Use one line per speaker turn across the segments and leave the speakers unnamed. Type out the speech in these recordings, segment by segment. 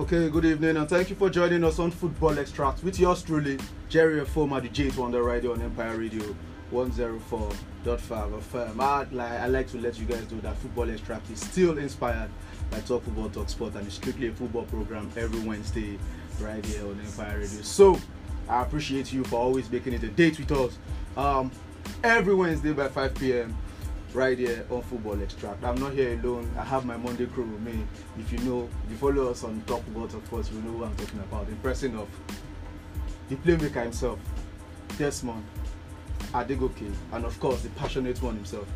Okay, good evening, and thank you for joining us on Football Extract with yours truly, Jerry Foma, the J on the radio on Empire Radio 104.5 FM. I'd like, I like to let you guys know that Football Extract is still inspired by Talk Football, Talk Sport, and it's strictly a football program every Wednesday right here on Empire Radio. So, I appreciate you for always making it a date with us. Um, every Wednesday by 5 p.m. right here on Football Extract. I'm not here alone. I have my Monday crew with me. If you know, if you follow us on Talk Football, of course, you know who I'm talking about. The of the playmaker himself, Desmond Adegoke, and of course the passionate one himself,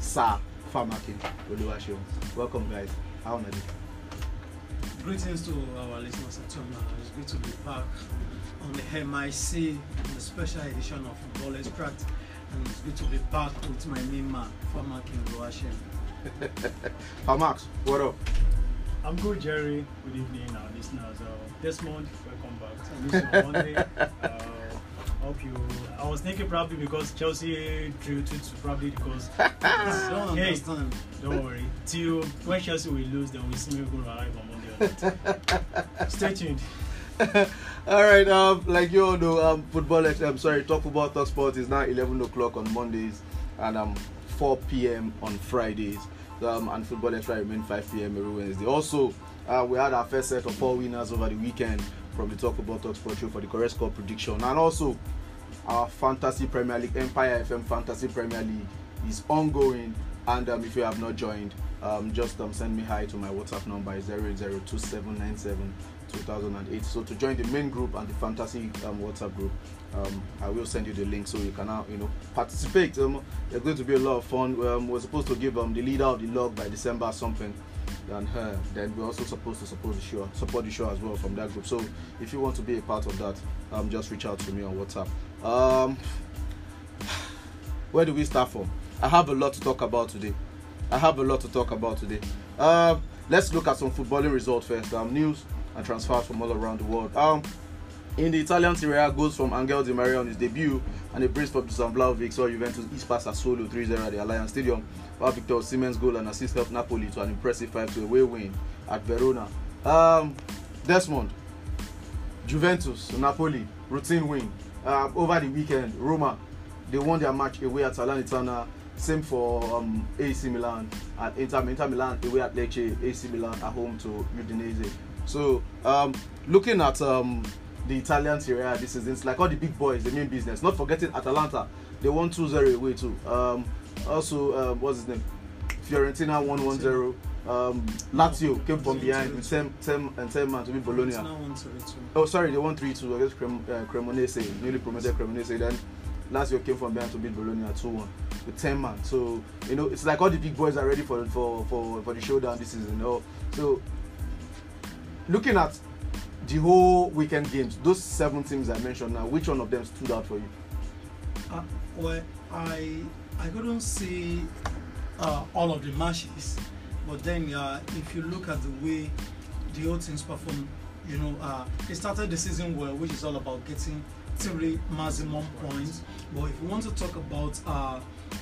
Sir Famaki Oluwaseun. Welcome, guys. How are you?
Greetings to our listeners at It's good to be back on the MIC, the special edition of Football Extract. And it's good to be back with my main man, Farmer King Roashem.
Famax, what up?
I'm good, Jerry. Good evening, our listeners. Uh, Desmond, welcome back. I miss you on Monday. Uh, hope you. I was thinking probably because Chelsea drew two, two probably because.
I don't
Hey.
understand.
Don't worry. Till when Chelsea will lose, then we see me going to arrive on Monday. Stay tuned.
all right, um, like you all know, um, football. I'm sorry, talk football, talk sports is now 11 o'clock on Mondays and um 4 p.m. on Fridays. Um, and football extra remain 5 p.m. every Wednesday. Also, uh, we had our first set of four winners over the weekend from the Talk About Talk Sport Show for the correct score prediction, and also our Fantasy Premier League, Empire FM Fantasy Premier League, is ongoing. And um, if you have not joined, um, just um, send me hi to my WhatsApp number is 08027972008. So to join the main group and the fantasy um, WhatsApp group, um, I will send you the link so you can now you know participate. Um, it's going to be a lot of fun. Um, we're supposed to give um, the leader of the log by December something. Then we're also supposed to support the show, support the show as well from that group. So if you want to be a part of that, um, just reach out to me on WhatsApp. Um, where do we start from? I have a lot to talk about today. I have a lot to talk about today. Um, let's look at some footballing results first. Um, news and transfers from all around the world. Um, in the Italian Serie A, goals from Angel Di Maria on his debut and a brace from Dusan Vlahovic saw Juventus East pass Sassuolo 3-0 at the Allianz Stadium, while Victor Osimhen's goal and assist helped Napoli to an impressive 5-2 away win at Verona. Um, Desmond, Juventus, Napoli, routine win. Um, over the weekend, Roma, they won their match away at Salernitana. Same for um, AC Milan and Inter, Inter Milan away at Lecce, AC Milan at home to Udinese. So, um, looking at um, the Italian Serie A this season, it's like all the big boys, the main business. Not forgetting Atalanta, they won 2-0 away too. Um, also, um, what's his name? Fiorentina won 1-0. Um, Lazio came from behind with 10, 10, and 10 man to beat Bologna.
It's now one to two.
Oh, sorry, they won 3 2 against Crem- uh, Cremonese, newly promoted Cremonese. Then Lazio came from behind to beat Bologna 2 1 with 10 man. So, you know, it's like all the big boys are ready for for for, for the showdown this season. Know? So, looking at the whole weekend games, those seven teams I mentioned now, which one of them stood out for you?
Uh, well, I I couldn't see uh, all of the matches, but then uh, if you look at the way the whole teams perform, you know, uh, they started the season well, which is all about getting three maximum points. But if you want to talk about uh,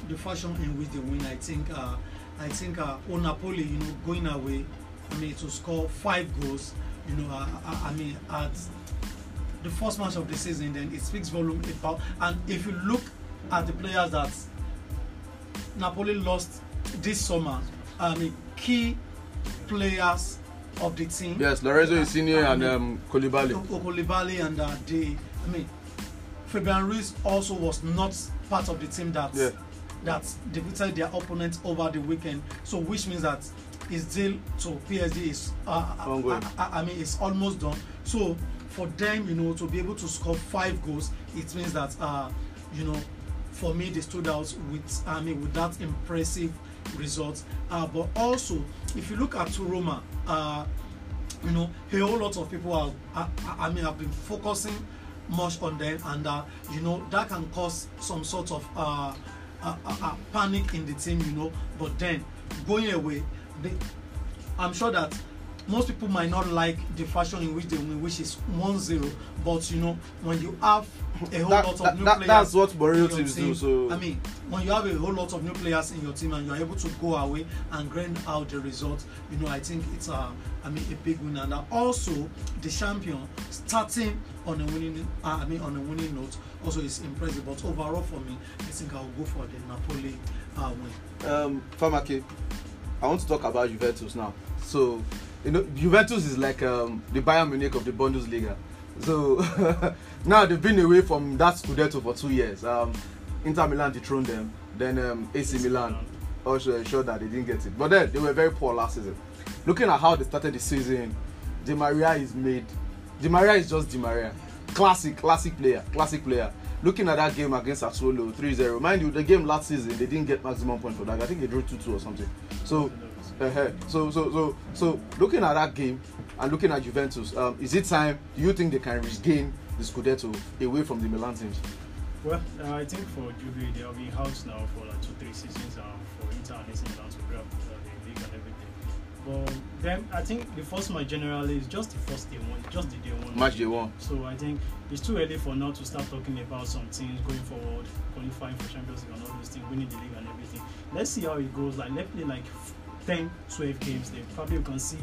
the fashion in which they win, I think uh, I think uh, Napoli, you know, going away, I mean, to score five goals, you know, I, I, I mean, at the first match of the season, then it speaks volume about. And if you look at the players that Napoli lost this summer, I mean, key players of the team.
Yes, Lorenzo Insigne and
mean,
um, Koulibaly.
Okolibali and uh, they, I mean, Fabian Ruiz also was not part of the team that
Yeah.
that defeated their opponents over the weekend. So which means that his deal to PSG is, uh,
Ongoing.
I, I, I mean, it's almost done. So for them, you know, to be able to score five goals, it means that, uh, you know, for me they stood out with, I mean, with that impressive result. Uh, but also, if you look at Roma, uh, you know a whole lot of people are I I mean have been focusing much on them and uh, you know that can cause some sort of uh, uh, uh, uh, panic in the team you know but then going away they, i'm sure that most people might not like the fashion in which they win, which is 1-0. But you know, when you have a whole
That-
lot of
that-
new
that-
players,
that's what
your
teams do,
team,
so-
I mean, when you have a whole lot of new players in your team and you're able to go away and grind out the result, you know, I think it's a, I mean, a big win. And uh, also, the champion starting on a winning, uh, I mean, on a winning note, also is impressive. But overall, for me, I think I'll go for the Napoli uh, win.
um, Famake, I want to talk about Juventus now. So, you know, Juventus is like um, the Bayern Munich of the Bundesliga. So now they've been away from that Scudetto for two years. Um, Inter Milan dethroned them. Then um, AC Milan also ensured that they didn't get it. But then they were very poor last season. Looking at how they started the season, Di Maria is made. Di Maria is just Di Maria. Classic, classic player, classic player. Looking at that game against Sassuolo 3-0. Mind you, the game last season they didn't get maximum point for that. I think they drew 2-2 or something. So, uh so, so, so, so, looking at that game and looking at Juventus, um, is it time? Do you think they can regain the Scudetto away from the Milan teams?
Well, uh, I think for Juve, they'll be out now for like two, three seasons um, for Inter and AC Milan to grab But then I think the first match generally is just the first day one, just the day one.
Match day one.
So I think it's too early for now to start talking about some things going forward, qualifying for Champions League and all those things, winning the league and everything. Let's see how it goes. Like let's play like 10, 12 games. Then probably we can see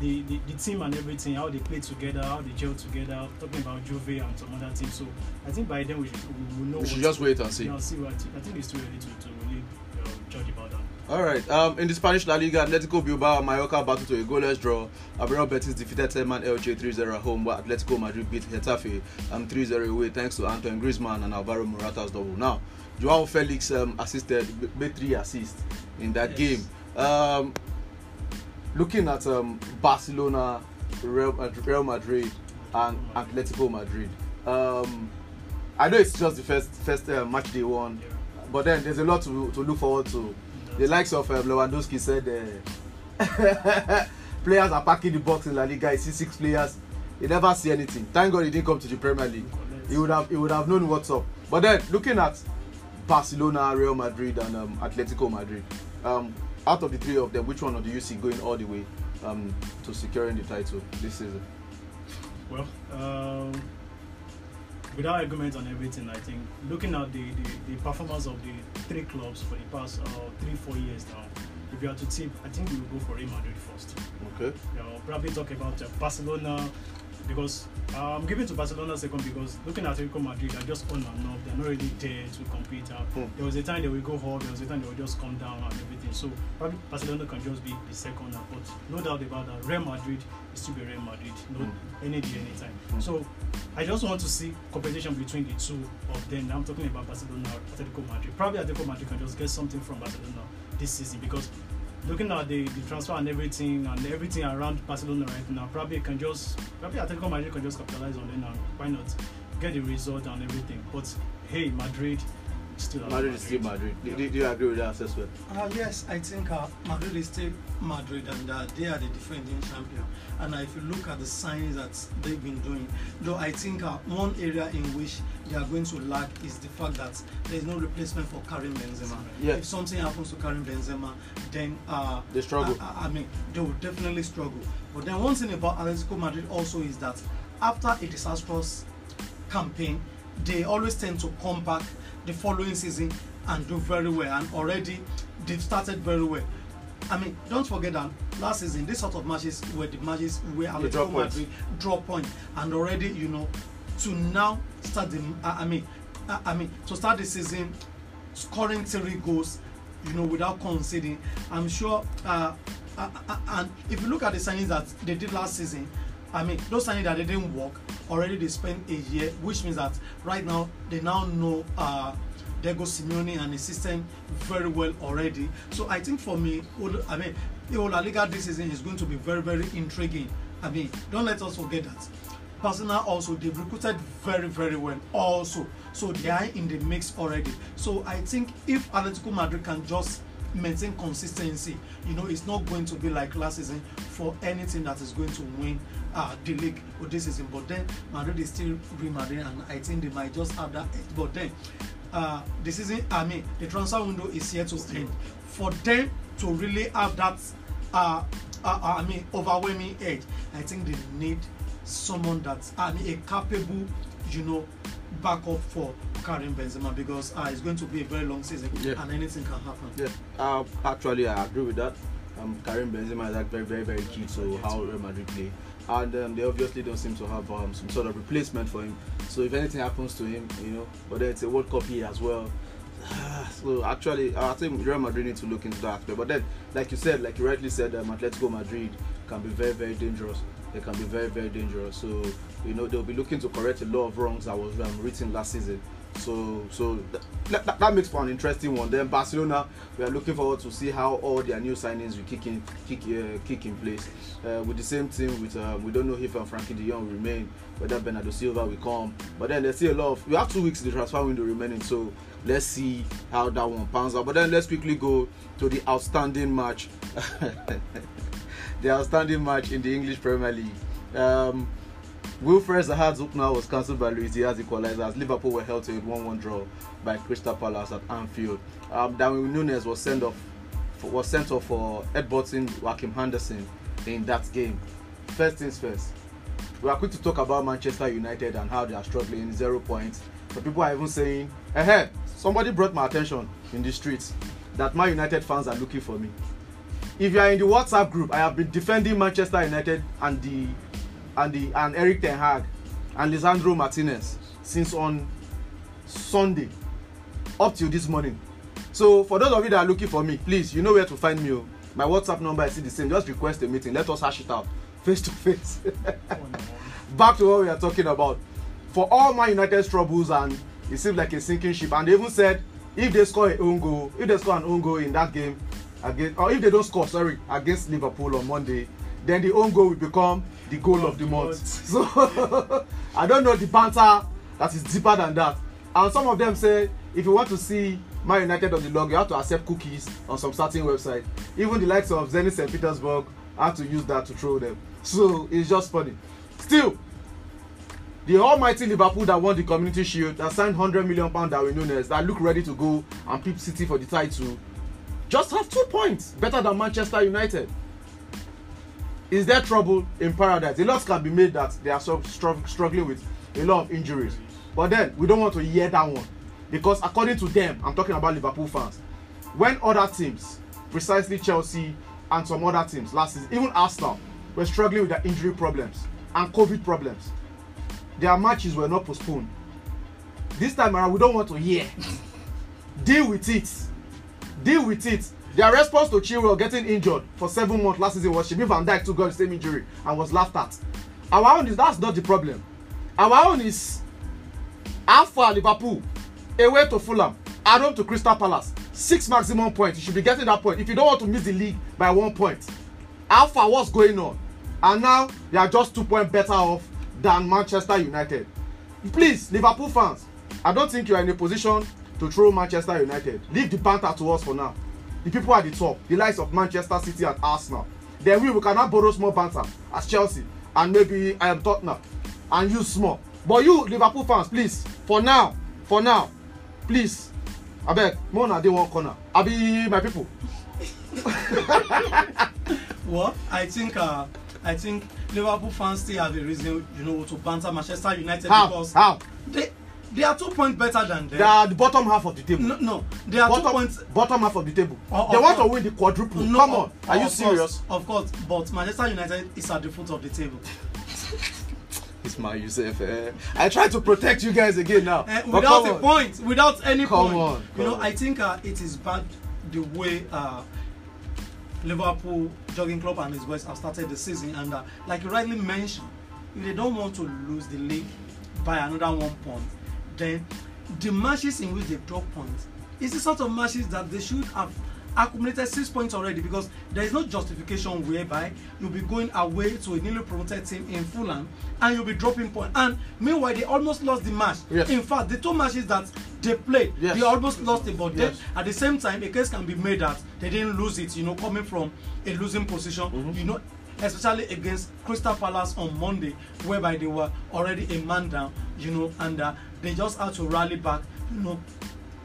the, the, the team and everything, how they play together, how they gel together. Talking about Juve and some other teams. So I think by then we, should, we will know.
We should just wait and see.
Yeah, see what I think it's too early to, to really uh, judge about.
All right. Um, in the Spanish La Liga, Atletico Bilbao and Mallorca battled to a goalless draw. Real Betis defeated Telman LJ 3-0 at home, while Atletico Madrid beat Getafe um, 3-0 away thanks to Antoine Griezmann and Alvaro Morata's double. Now, Joao Felix um, assisted, made three assists in that
Yes.
game. Um, looking at um, Barcelona, Real Madrid, Real Madrid, and Atletico Madrid. Um, I know it's just the first first uh, match they won,
Yeah.
but then there's a lot to, to look forward to. The likes of um, Lewandowski said uh, players are packing the box in La Liga. He sees six players. He never see anything. Thank God he didn't come to the Premier League. He would have he would have known what's up. But then looking at Barcelona, Real Madrid, and um, Atletico Madrid, um, out of the three of them, which one do you see going all the way um, to securing the title this season?
Well, um, without argument on everything, I think looking at the, the, the performance of the three clubs for the past uh, three, four years now, if you are to tip, I think we will go for Real Madrid first.
Okay.
You know, probably talk about uh, Barcelona because uh, I'm giving to Barcelona second because looking at Atletico Madrid, they're just on and off. They're not really there to compete. Uh,
Hmm.
There was a time they will go up, there was a time they will just come down and everything. So probably Barcelona can just be the second. uh, But no doubt about that, Real Madrid is still be Real Madrid. No,
Hmm.
any day, anytime.
Hmm.
So I just want to see competition between the two of them. I'm talking about Barcelona, Atletico Madrid. Probably Atletico Madrid can just get something from Barcelona this season because looking at the, the transfer and everything and everything around Barcelona right now, probably can just probably Atletico Madrid can just capitalize on it and why not get the result and everything. But hey, Madrid still
Madrid is still Madrid. Do, do, do you agree with that assessment?
Uh, yes, I think uh, Madrid is still Madrid and uh, they are the defending champion. And uh, if you look at the signs that they've been doing, though I think uh, one area in which they are going to lack is the fact that there is no replacement for Karim Benzema.
Yeah.
If something happens to Karim Benzema, then uh,
They struggle.
I, I- I mean, they will definitely struggle. But then one thing about Atletico Madrid also is that after a disastrous campaign, they always tend to come back the following season and do very well. And already they've started very well. I mean, don't forget that last season, this sort of matches were the matches where Atletico
points.
Madrid drop point, and already you know to now start the. I I mean, I I mean to start the season scoring three goals, you know, without conceding. I'm sure. Uh, uh, uh, and if you look at the signings that they did last season, I mean, those signings that they didn't work already they spent a year, which means that right now they now know uh, Diego Simeone and his system very well already. So I think for me, I mean, the La Liga this season is going to be very, very intriguing. I mean, don't let us forget that. Barcelona also they've recruited very very well also so they are in the mix already so I think if Atletico Madrid can just maintain consistency you know it's not going to be like last season for anything that is going to win uh, the league or this season but then Madrid is still Real Madrid and I think they might just have that edge. but then uh, the season I mean the transfer window is here to end for them to really have that uh, uh, I mean, overwhelming edge. I think they need someone that's I mean, a capable, you know, backup for Karim Benzema because uh, it's going to be a very long season
Yeah.
and anything can happen.
Yeah, uh, actually, I agree with that. Um, Karim Benzema is like very, very, very key to how Real Madrid play, and um, they obviously don't seem to have um, some sort of replacement for him. So if anything happens to him, you know, but then it's a World Cup year as well. so actually, I think Real Madrid need to look into that. But then, like you said, like you rightly said, um, Atletico Madrid can be very, very dangerous. They can be very, very dangerous. So you know they'll be looking to correct a lot of wrongs that was um, written last season. So so th- that, that makes for an interesting one. Then Barcelona, we are looking forward to see how all their new signings will kick in kick uh, kick in place. Uh, with the same team, with um, we don't know if um, Frenkie De Jong will remain, whether Bernardo Silva will come. But then there's still a lot of we have two weeks the transfer window remaining. So let's see how that one pans out. But then let's quickly go to the outstanding match. the outstanding match in the English Premier League. Um, Wilfred Zaha's opener was cancelled by Luis Diaz equalizer as Liverpool were held to a 1-1 draw by Crystal Palace at Anfield. Um, Darwin Nunez was sent off for, was sent off for headbutting Joachim Andersen in that game. First things first, we are quick to talk about Manchester United and how they are struggling, zero points. So people are even saying, "Eh, somebody brought my attention in the streets that my United fans are looking for me." If you are in the WhatsApp group, I have been defending Manchester United and the and the and Eric Ten Hag and Lisandro Martinez since on Sunday up till this morning. So for those of you that are looking for me, please, you know where to find me. oh. My WhatsApp number is the same. Just request a meeting. Let us hash it out face to face. Back to what we are talking about. For all my United's troubles and it seems like a sinking ship. And they even said if they score an own goal, if they score an own goal in that game against, or if they don't score, sorry, against Liverpool on Monday, then the own goal will become the goal of the month. So I don't know the banter that is deeper than that. And some of them say if you want to see Man United on the log, you have to accept cookies on some certain website. Even the likes of Zenit St. Petersburg have to use that to throw them. So it's just funny. Still, the almighty Liverpool that won the Community Shield, that signed 100 million pound Darwin Nunes, that look ready to go and peep City for the title, just have two points better than Manchester United. Is there trouble in paradise? A lot can be made that they are so strugg- struggling with a lot of injuries. But then we don't want to hear that one because according to them, I'm talking about Liverpool fans. When other teams, precisely Chelsea and some other teams last season, even Arsenal, were struggling with their injury problems and COVID problems, their matches were not postponed. This time around, we don't want to hear. Deal with it. Deal with it. Their response to Chilwell getting injured for seven months last season was Shimi Van Dijk too got the same injury and was laughed at. Our own is that's not the problem. Our own is how far Liverpool away to Fulham, at home to Crystal Palace, six maximum points. You should be getting that point if you don't want to miss the league by one point. How far what's going on? And now they are just two points better off than Manchester United. Please, Liverpool fans, I don't think you are in a position to throw Manchester United. Leave the banter to us for now. The people at the top, the likes of Manchester City and Arsenal. Then we, we cannot borrow small banter as Chelsea and maybe I am Tottenham and use small. But you, Liverpool fans, please, for now, for now, please, abeg, more na dey one corner. Abi my people.
Well, I think uh, I think Liverpool fans still have a reason, you know, to banter Manchester United
How?
because
How?
they they are two points better than them.
They are the bottom half of the table.
no, no, they are two
bottom,
points.
bottom half of the table.
Oh,
they
of
want to
course.
win the quadruple.
No,
Come on, are you
of
serious?
Course, of course, but Manchester United is at the foot of the table.
It's my Yusuf. Eh? I try to protect you guys again now.
Eh, without
come
a
on.
point, without any
Come
point.
on,
you know,
come on.
I think uh, it is bad the way uh, Liverpool jogging club and his boys have started the season, and uh, like you rightly mentioned, if they don't want to lose the league by another one point, then the matches in which they drop points is the sort of matches that they should have accumulated six points already because there is no justification whereby you'll be going away to a newly promoted team in Fulham and you'll be dropping points and meanwhile they almost lost the match
Yes.
in fact the two matches that they played
Yes.
they almost lost it but then
Yes.
at the same time a case can be made that they didn't lose it you know coming from a losing position
Mm-hmm.
you know especially against Crystal Palace on Monday whereby they were already a man down you know and uh, they just had to rally back you know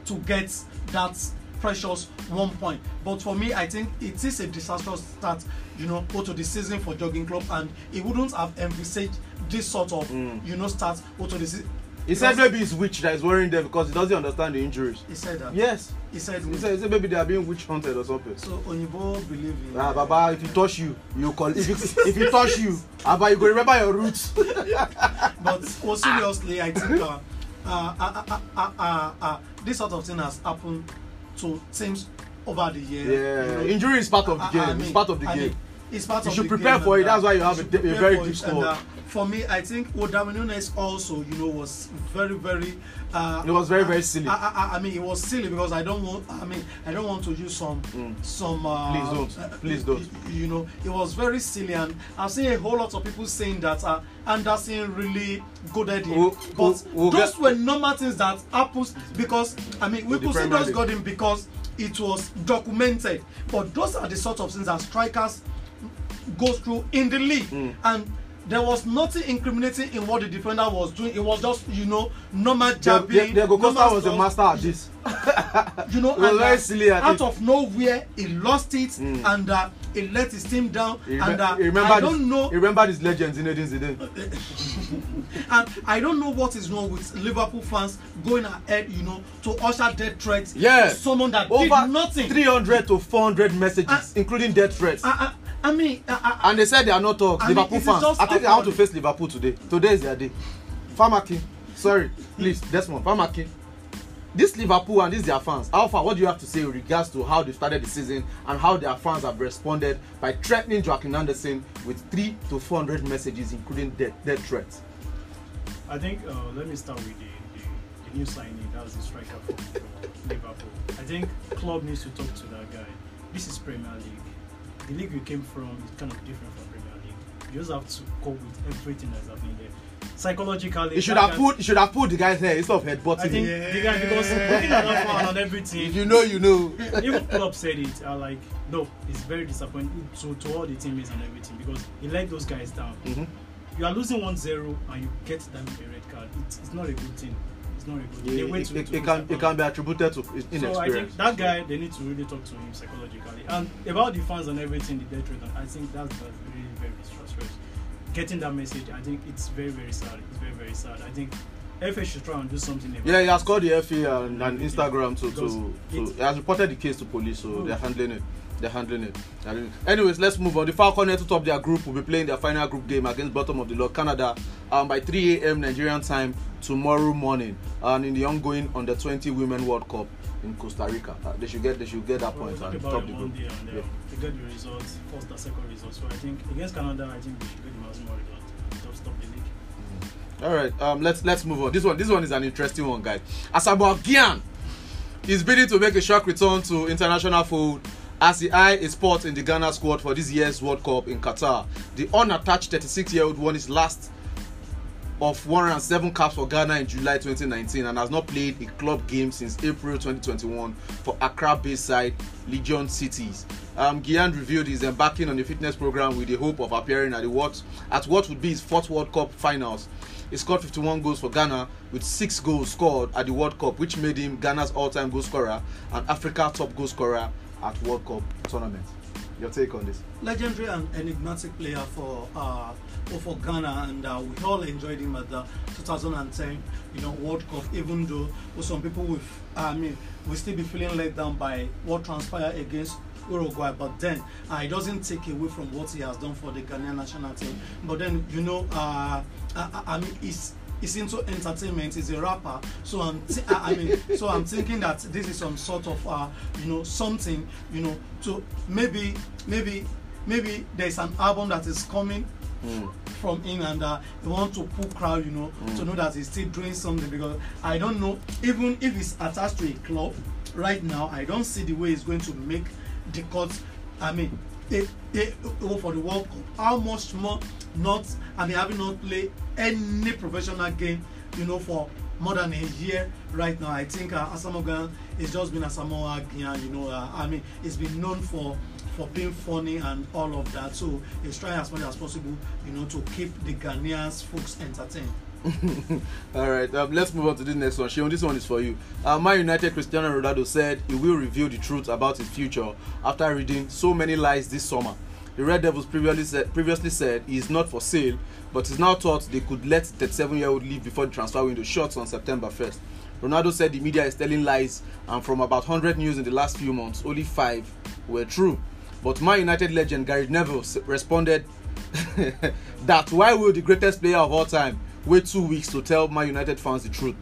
to get that precious one point. But for me, I think it is a disastrous start, you know, to the season for jogging club, and it wouldn't have envisaged this sort of,
Mm.
you know, start to the season.
He said maybe it's witch that is worrying them because he doesn't understand the injuries.
He said that.
Yes.
He said.
He said, he said maybe they are being witch hunted or something.
so Onyibo believe in.
Ah, Baba, if he touch you, you call. If he, if he touch you, Baba, you go remember your roots.
but oh, seriously, I think uh, uh, uh, uh, uh, uh, uh, this sort of thing has happened to teams over the year.
Yeah,
you know.
injury is part of the
I- I-
game. It's part of the
I
game.
mean, it's part of the game.
You
of
should prepare for it. That's why you
uh,
have a a very deep
it. For me, I think Odawa Nunes also, you know, was very, very. Uh,
It was very, very silly.
I, I, I mean, it was silly because I don't want. I mean, I don't want to use some,
Mm.
some. Uh,
Please don't.
uh,
Please don't.
You, know, it was very silly, and I've seen a whole lot of people saying that uh, Anderson really goaded him.
We'll-
but
we'll- we'll
those
get-
were normal things that happens because I mean, we could say
Premier
those got him because it was documented. But those are the sort of things that strikers goes through in the league
Mm.
and there was nothing incriminating in what the defender was doing it was just you know normal jabbing
Diego Costa was a master at this.
you know and, uh,
silly at
out
it.
of nowhere he lost it
Mm.
and uh, he let his team down
He,
and uh,
he remember
i don't
this,
know
He remember this legend Zinedine Zidane.
and i don't know what is wrong with liverpool fans going ahead you know to usher death threats
Yeah.
to someone that
Over
did nothing
300 to 400 messages,
Ah.
including death threats.
I, I, I mean I, I,
and they said they are not.
I mean,
Liverpool
is
fans. I think they want to face Liverpool today. Today is their day. Farmer King. Sorry, please, Desmond. Farmer King. This Liverpool and these their fans. Alpha, what do you have to say in regards to how they started the season and how their fans have responded by threatening Joaquin Anderson with three to 400 messages, including death, death threats?
I think uh, let me start with the, the, the new signing. That was the striker from Liverpool. I think club needs to talk to that guy. This is Premier League. The league we came from is kind of different from Premier League. You just have to cope with everything that's happening there. Psychologically,
You should have put you should have put the guy's hair instead of headbutting
I think
him.
the guy because looking at that and everything.
If you know, you know.
even club said it are like no it's very disappointing to, to all the teammates and everything because he let those guys down
Mhm.
you are losing 1-0 and you get them a red card it's, it's not a good thing it's not thing they
It, it,
to,
it,
to
it can it can be attributed to
so I think that guy they need to really talk to him psychologically. And about the fans and everything the death rate I think that's, that's really very disastrous getting that message I think it's very very sad. It's very very sad. I think FA should try and do something about
Yeah, he has called the FA and, and Instagram to, to, to
it-
he has reported the case to police, so
Oh.
they're handling it. They're handling it. They're handling it. Anyways, let's move on. The Falcons to top their group will be playing their final group game against bottom of the log Canada um, by 3 a.m. Nigerian time tomorrow morning, and in the ongoing under 20 Women World Cup in Costa Rica. Uh, they should get they should get that
Well,
point and top the group.
And uh,
Yeah.
they get the results, first and second results. So I think against Canada, I think we should get the maximum result and stop the league.
All right, um, let's let's move on. This one, this one is an interesting one, guys. Asamoah Gyan is bidding to make a shock return to international fold as he eye a spot in the Ghana squad for this year's World Cup in Qatar. The unattached 36-year-old won his last of 107 caps for Ghana in July 2019 and has not played a club game since April 2021 for Accra-based side Legon Cities. Um, Gyan revealed he's embarking on a fitness program with the hope of appearing at the what at what would be his fourth World Cup finals. He scored 51 goals for Ghana with six goals scored at the World Cup, which made him Ghana's all-time goal scorer and Africa top goal scorer at World Cup tournament. Your take on this?
legendary and enigmatic player for uh, for Ghana, and uh, we all enjoyed him at the 2010 you know World Cup. Even though some people with I mean we still be feeling let down by what transpired against Uruguay, but then uh, it doesn't take away from what he has done for the Ghanaian national team. But then you know, uh, I, I mean, he's he's into entertainment. He's a rapper, so I'm I mean, so I'm thinking that this is some sort of uh, you know something you know to maybe maybe maybe there's an album that is coming
Mm.
from him and uh, he want to pull crowd you know
Mm.
to know that he's still doing something because i don't know even if he's attached to a club right now i don't see the way he's going to make the cut i mean oh, for the world cup how much more not i mean having not played any professional game you know for more than a year right now i think uh, asamoah is just been asamoah Gyan, you know uh, i mean he's been known for for being funny and all of that so he's trying as much as possible you know to keep the ghanaians folks entertained
All right, um, let's move on to the next one. Shion, this one is for you. Uh, Man United Cristiano Ronaldo said he will reveal the truth about his future after reading so many lies this summer. The Red Devils previously said, previously said he is not for sale, but is now thought they could let the 37-year-old leave before the transfer window shuts on September 1st. Ronaldo said the media is telling lies, and from about 100 news in the last few months, only five were true. But Man United legend Gary Neville responded that why will the greatest player of all time wait two weeks to tell Man United fans the truth?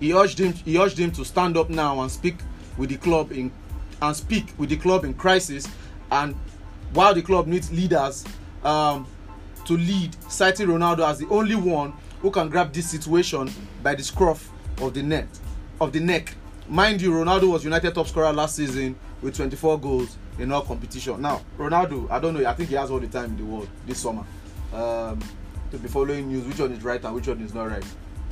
He urged him. He urged him to stand up now and speak with the club in and speak with the club in crisis, and while the club needs leaders um, to lead, citing Ronaldo as the only one who can grab this situation by the scruff of the neck. Of the neck, mind you, Ronaldo was United top scorer last season with 24 goals in all competition. Now, Ronaldo, I don't know. I think he has all the time in the world this summer um, to be following news. Which one is right and which one is not right?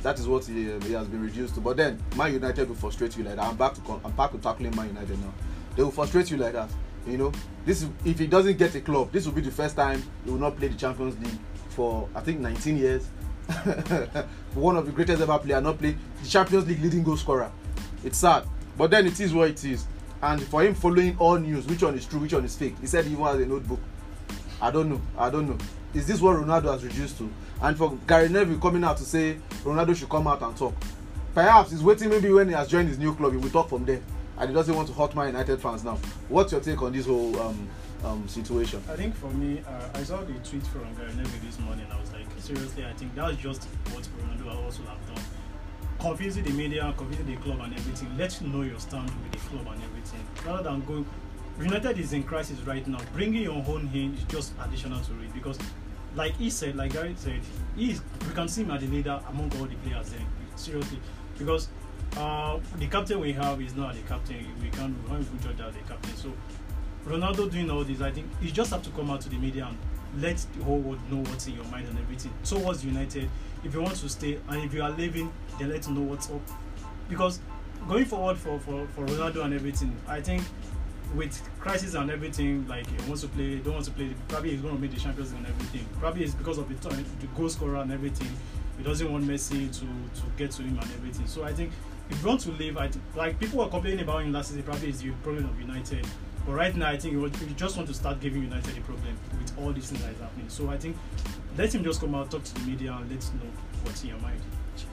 That is what he, uh, he has been reduced to. But then, Man United will frustrate you like that. I'm back to I'm back to tackling Man United now. They will frustrate you like that. You know, this is, if he doesn't get a club, this will be the first time he will not play the Champions League for I think 19 years. One of the greatest ever player not play the Champions League leading goal scorer. It's sad, but then it is what it is. And for him following all news, which one is true, which one is fake, he said he even has a notebook. I don't know. I don't know. Is this what Ronaldo has reduced to? And for Gary Neville coming out to say Ronaldo should come out and talk. Perhaps he's waiting maybe when he has joined his new club, he will talk from there. And he doesn't want to hurt my United fans now. What's your take on this whole um, um, situation?
I think for me, uh, I saw the tweet from Gary Neville this morning. I was like, seriously, I think that's just what Ronaldo also have done. Confusing the media, confusing the club and everything. Let you know your stand with the club and everything. Rather than going, United is in crisis right now. Bringing your own in is just additional to it because, like he said, like Gary said, he is. We can see him as the leader among all the players. Then seriously, because uh, the captain we have is not the captain. We can't we can't even judge out the captain. So Ronaldo doing all this, I think you just have to come out to the media and let the whole world know what's in your mind and everything. Towards United, if you want to stay and if you are leaving, then let know what's up. Because going forward for, for, for Ronaldo and everything, I think with crisis and everything, like he wants to play, don't want to play, probably he's going to make the Champions and everything. Probably it's because of the, the goal scorer and everything. He doesn't want Messi to, to get to him and everything. So I think if you want to leave, I like people were complaining about him last season, probably it's the problem of United. But right now, I think you just want to start giving United a problem with all these things that is happening. So I think let him just come out, talk to the media, and let us know what's in your mind.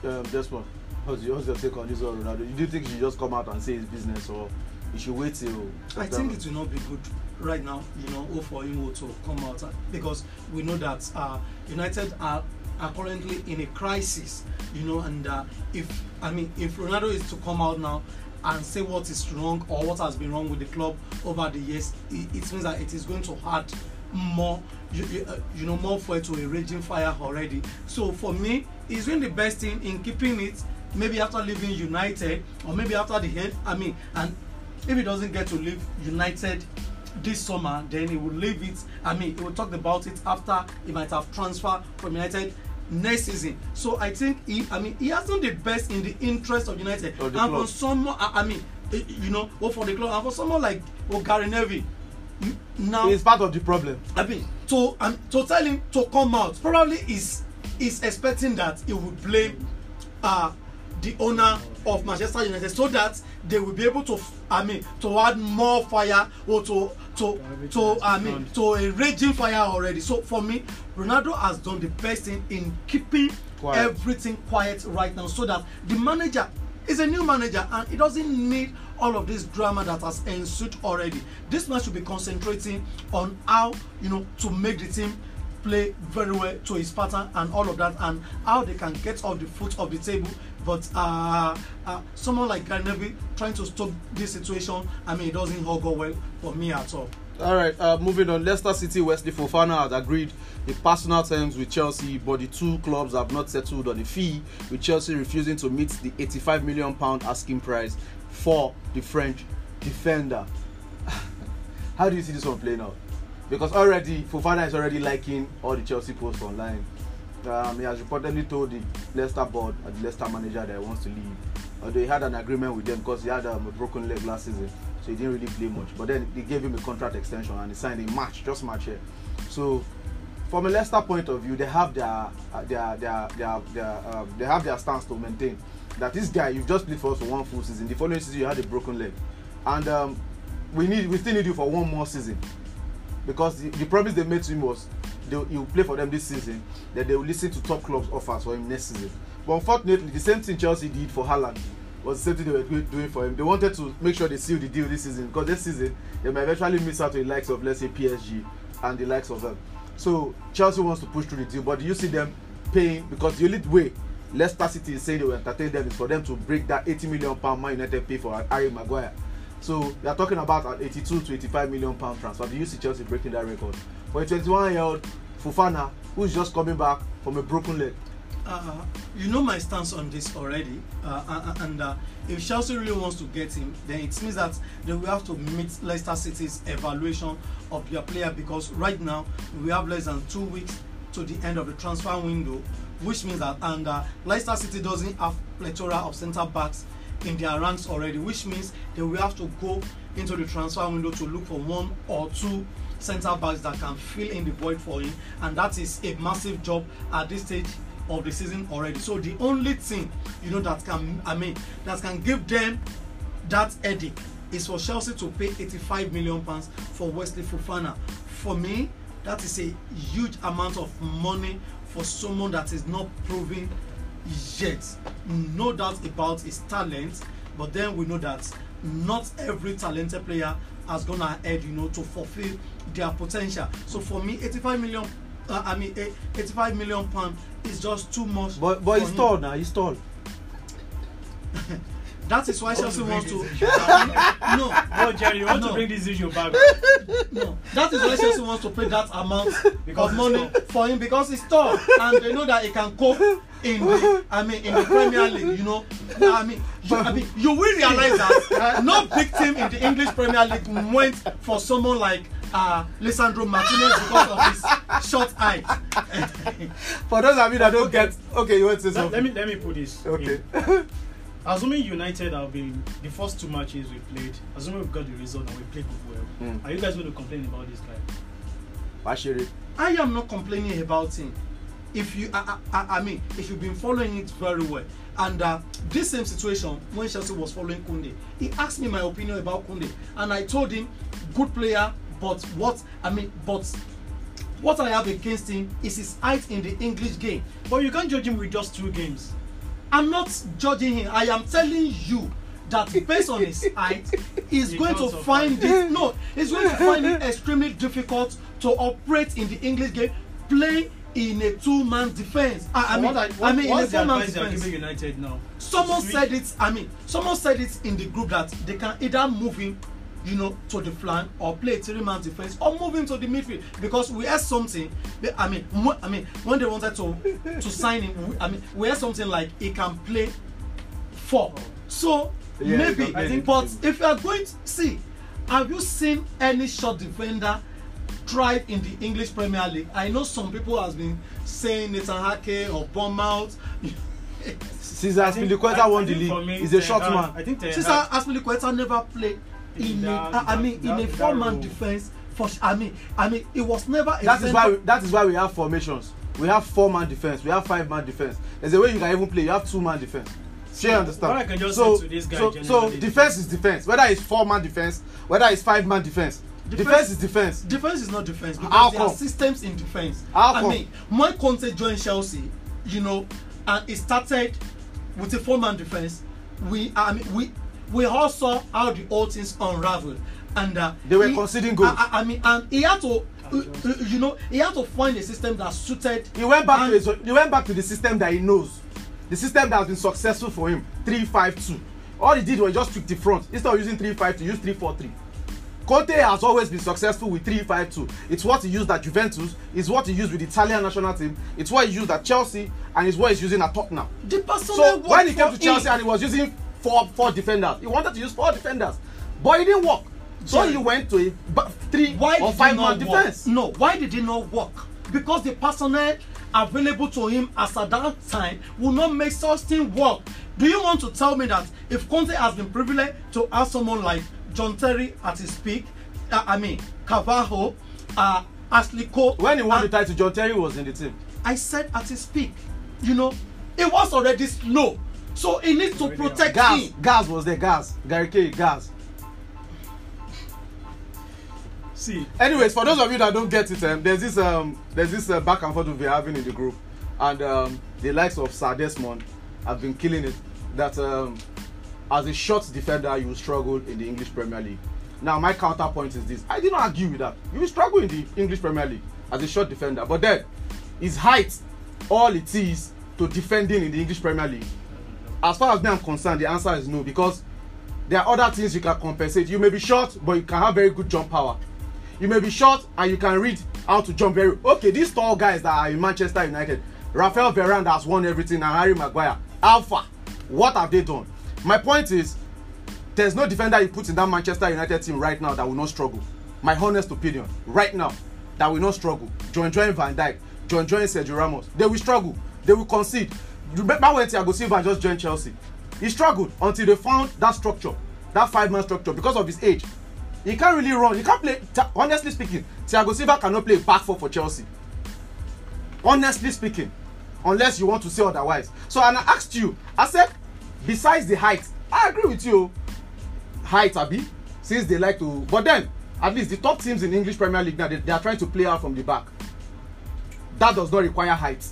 Um, this one. What's your, what's your take on this one, Ronaldo? Do you think he should just come out and say his business or he should wait till.
I think it will not be good right now, you know, or for him to come out because we know that uh, United are are currently in a crisis, you know, and uh, if I mean if Ronaldo is to come out now and say what is wrong or what has been wrong with the club over the years, it, it means that it is going to hurt more, you, you, uh, you know, more fuel to a raging fire already. So for me, he's doing the best thing in keeping it. Maybe after leaving United, or maybe after the end. I mean, and if he doesn't get to leave United this summer, then he will leave it. I mean, he will talk about it after he might have transferred from United next season. So I think he, I mean, he has done the best in the interest of United. And
club.
for someone, I, I mean, eh, you know, or for the club, and for someone like oh, Gary Neville, now
It's part of the problem.
I mean, to um, to tell him to come out, probably is is expecting that he will blame uh, the owner of Manchester United so that they will be able to, I mean, to add more fire or to to to I mean to a raging fire already. So for me, Ronaldo has done the best thing in keeping
Quiet.
everything quiet right now, so that the manager is a new manager and he doesn't need all of this drama that has ensued already. This man should be concentrating on how you know to make the team play very well to his pattern and all of that and how they can get off the foot of the table but uh, uh, someone like Gary trying to stop this situation I mean it doesn't all go well for me at all
All right, uh, moving on. Leicester City, Wesley Fofana has agreed in personal terms with Chelsea, but the two clubs have not settled on the fee, with Chelsea refusing to meet the 85 million pound asking price for the French defender. How do you see this one playing out? Because already Fofana is already liking all the Chelsea posts online. Um, he has reportedly told the Leicester board and the Leicester manager that he wants to leave. Although he had an agreement with them because he had um, a broken leg last season, so he didn't really play much. But then they gave him a contract extension and he signed a match, just match here. So from a Leicester point of view, they have their uh, their their their, their um, they have their stance to maintain. That this guy, you've just played for us for one full season. The following season, you had a broken leg, and um, we need we still need you for one more season because the, the promise they made to him was they you play for them this season, then they will listen to top clubs offers for him next season. But unfortunately, the same thing Chelsea did for Haaland was the same thing they were do- doing for him. They wanted to make sure they seal the deal this season because this season they might eventually miss out to the likes of let's say PSG and the likes of them. So Chelsea wants to push through the deal, but do you see them paying because the only way Leicester City is saying they will entertain them is for them to break that 80 million pound Man United pay for Harry Maguire. So we are talking about an 82 to 85 million pound transfer. Do you see Chelsea breaking that record? For a 21 year old Fufana who is just coming back from a broken leg.
Uh, you know my stance on this already, uh, uh, and uh, if Chelsea really wants to get him, then it means that they will have to meet Leicester City's evaluation of their player because right now we have less than two weeks to the end of the transfer window, which means that and uh, Leicester City doesn't have plethora of centre backs in their ranks already, which means they will have to go into the transfer window to look for one or two centre backs that can fill in the void for him, and that is a massive job at this stage of the season already. So the only thing you know that can I mean that can give them that headache is for Chelsea to pay 85 million pounds for Wesley Fofana. For me, that is a huge amount of money for someone that is not proven yet. No doubt about his talent, but then we know that not every talented player has gone ahead, you know, to fulfill their potential. So for me, 85 million, uh, I mean, eh, 85 million pound is just too much.
But but he's
him.
tall now. He's tall.
That is why Chelsea wants to. no,
Oh, Jerry, you want
No.
to bring this issue back?
no. That is why Chelsea wants to pay that amount
Because
of money
he's
for him because he's tall and they know that he can cope in the I mean in the Premier League. You know, I mean, you, I mean, you will realize that no big team in the English Premier League went for someone like uh, Lisandro Martinez because of his short height.
For those of you that don't get, okay, you want to say
let,
something?
let me let me put this.
Okay.
in. Assuming United have been the first two matches we played, assuming we've got the result and we played well,
Mm.
are you guys going to complain about this guy?
Bashiri.
I am not complaining about him. If you, I, I, I mean, if you've been following it very well, and uh, this same situation when Chelsea was following Koundé, he asked me my opinion about Koundé, and I told him, good player, but what I mean, but what I have against him is his height in the English game.
But you can't judge him with just two games.
I'm not judging him. I am telling you that based on his height, he's
He
going to find it. No, he's going to find it extremely difficult to operate in the English game, play in a two-man defense. I, I mean,
what I,
I
what,
mean, in a four-man
you're
defense.
United now?
Someone
Switch-
said it. I mean, someone said it in the group that they can either move him, you know, to the flank or play a three-man defense or move him to the midfield because we heard something. I mean, I mean, when they wanted to to sign him, I mean, we heard something like he can play four. So
Yeah,
maybe, think, but if you are going to see, have you seen any short defender? thrive in the English Premier League. I know some people has been saying Nathan Hake or Bournemouth.
Cesar
I think-
Spilicueta
I-
won the league.
me,
He's a short man.
I think Ten
Cesar Aspilicueta never played in a, I mean, in a four-man defense. For I mean, I mean, it was never. A
That is why. We, that is why we have formations. We have four man defense. We have five man defense. There's a way you can even play. You have two man defense. Do you understand? so, so, so defense is defense. Whether it's four man defense, whether it's five man defense, defense,
Defense-
is defense.
defense is not defense because
How
there are
come?
systems in defense.
How
I
come?
mean, when Conte joined Chelsea, you know, and it started with a four-man defense, we I mean we we all saw how the old things unraveled, and uh,
They were
he-
conceding goals.
I, I, I mean, and he had to, uh, uh, you know, he had to find a system that suited.
He went back
and-
to his, he went back to the system that he knows, the system that has been successful for him. Three five two. All he did was just tweak the front instead of using three five two, use three four three. Conte has always been successful with three five two. It's what he used at Juventus. It's what he used with the Italian national team. It's what he used at Chelsea, and it's what he's using at Tottenham.
The
So when he came to Chelsea
him.
and he was using four four defenders, he wanted to use four defenders, but it didn't work. So
Jerry,
he went to a three
why
or five man defense.
No, why did it not work? Because the personnel available to him as at that time will not make such thing work. Do you want to tell me that if Conte has been privileged to have someone like John Terry at his peak, uh, I mean Carvalho, uh, Ashley Cole.
When he won the title, John Terry was in the team.
I said at his peak, you know, it was already slow. So he needs to protect
Gas,
him.
Gas was there. Gas, Gary K. Gas.
See,
Anyways, for those of you that don't get it, um, there's this um, there's this uh, back and forth we're having in the group, and um, the likes of Sir Desmond have been killing it. That um, as a short defender, you struggle in the English Premier League. Now, my counterpoint is this: I didn't argue with that. You struggle in the English Premier League as a short defender, but then his height, all it is to defending in the English Premier League. As far as me I'm concerned, the answer is no because there are other things you can compensate. You may be short, but you can have very good jump power. You may be short and you can read how to jump very. Okay, these tall guys that are in Manchester United, Rafael Varane has won everything, and Harry Maguire, Alpha, what have they done? My point is, there's no defender you put in that Manchester United team right now that will not struggle. My honest opinion, right now, that will not struggle. Join join Van Dijk, join join Sergio Ramos. They will struggle. They will concede. Remember when Thiago Silva just joined Chelsea? He struggled until they found that structure, that five-man structure, because of his age. He can't really run. He can't play. Honestly speaking, Thiago Silva cannot play back four for Chelsea. Honestly speaking, unless you want to say otherwise. So, and I asked you, I said, besides the height, I agree with you. Height, Abi, since they like to, but then at least the top teams in English Premier League now they, they are trying to play out from the back. That does not require height,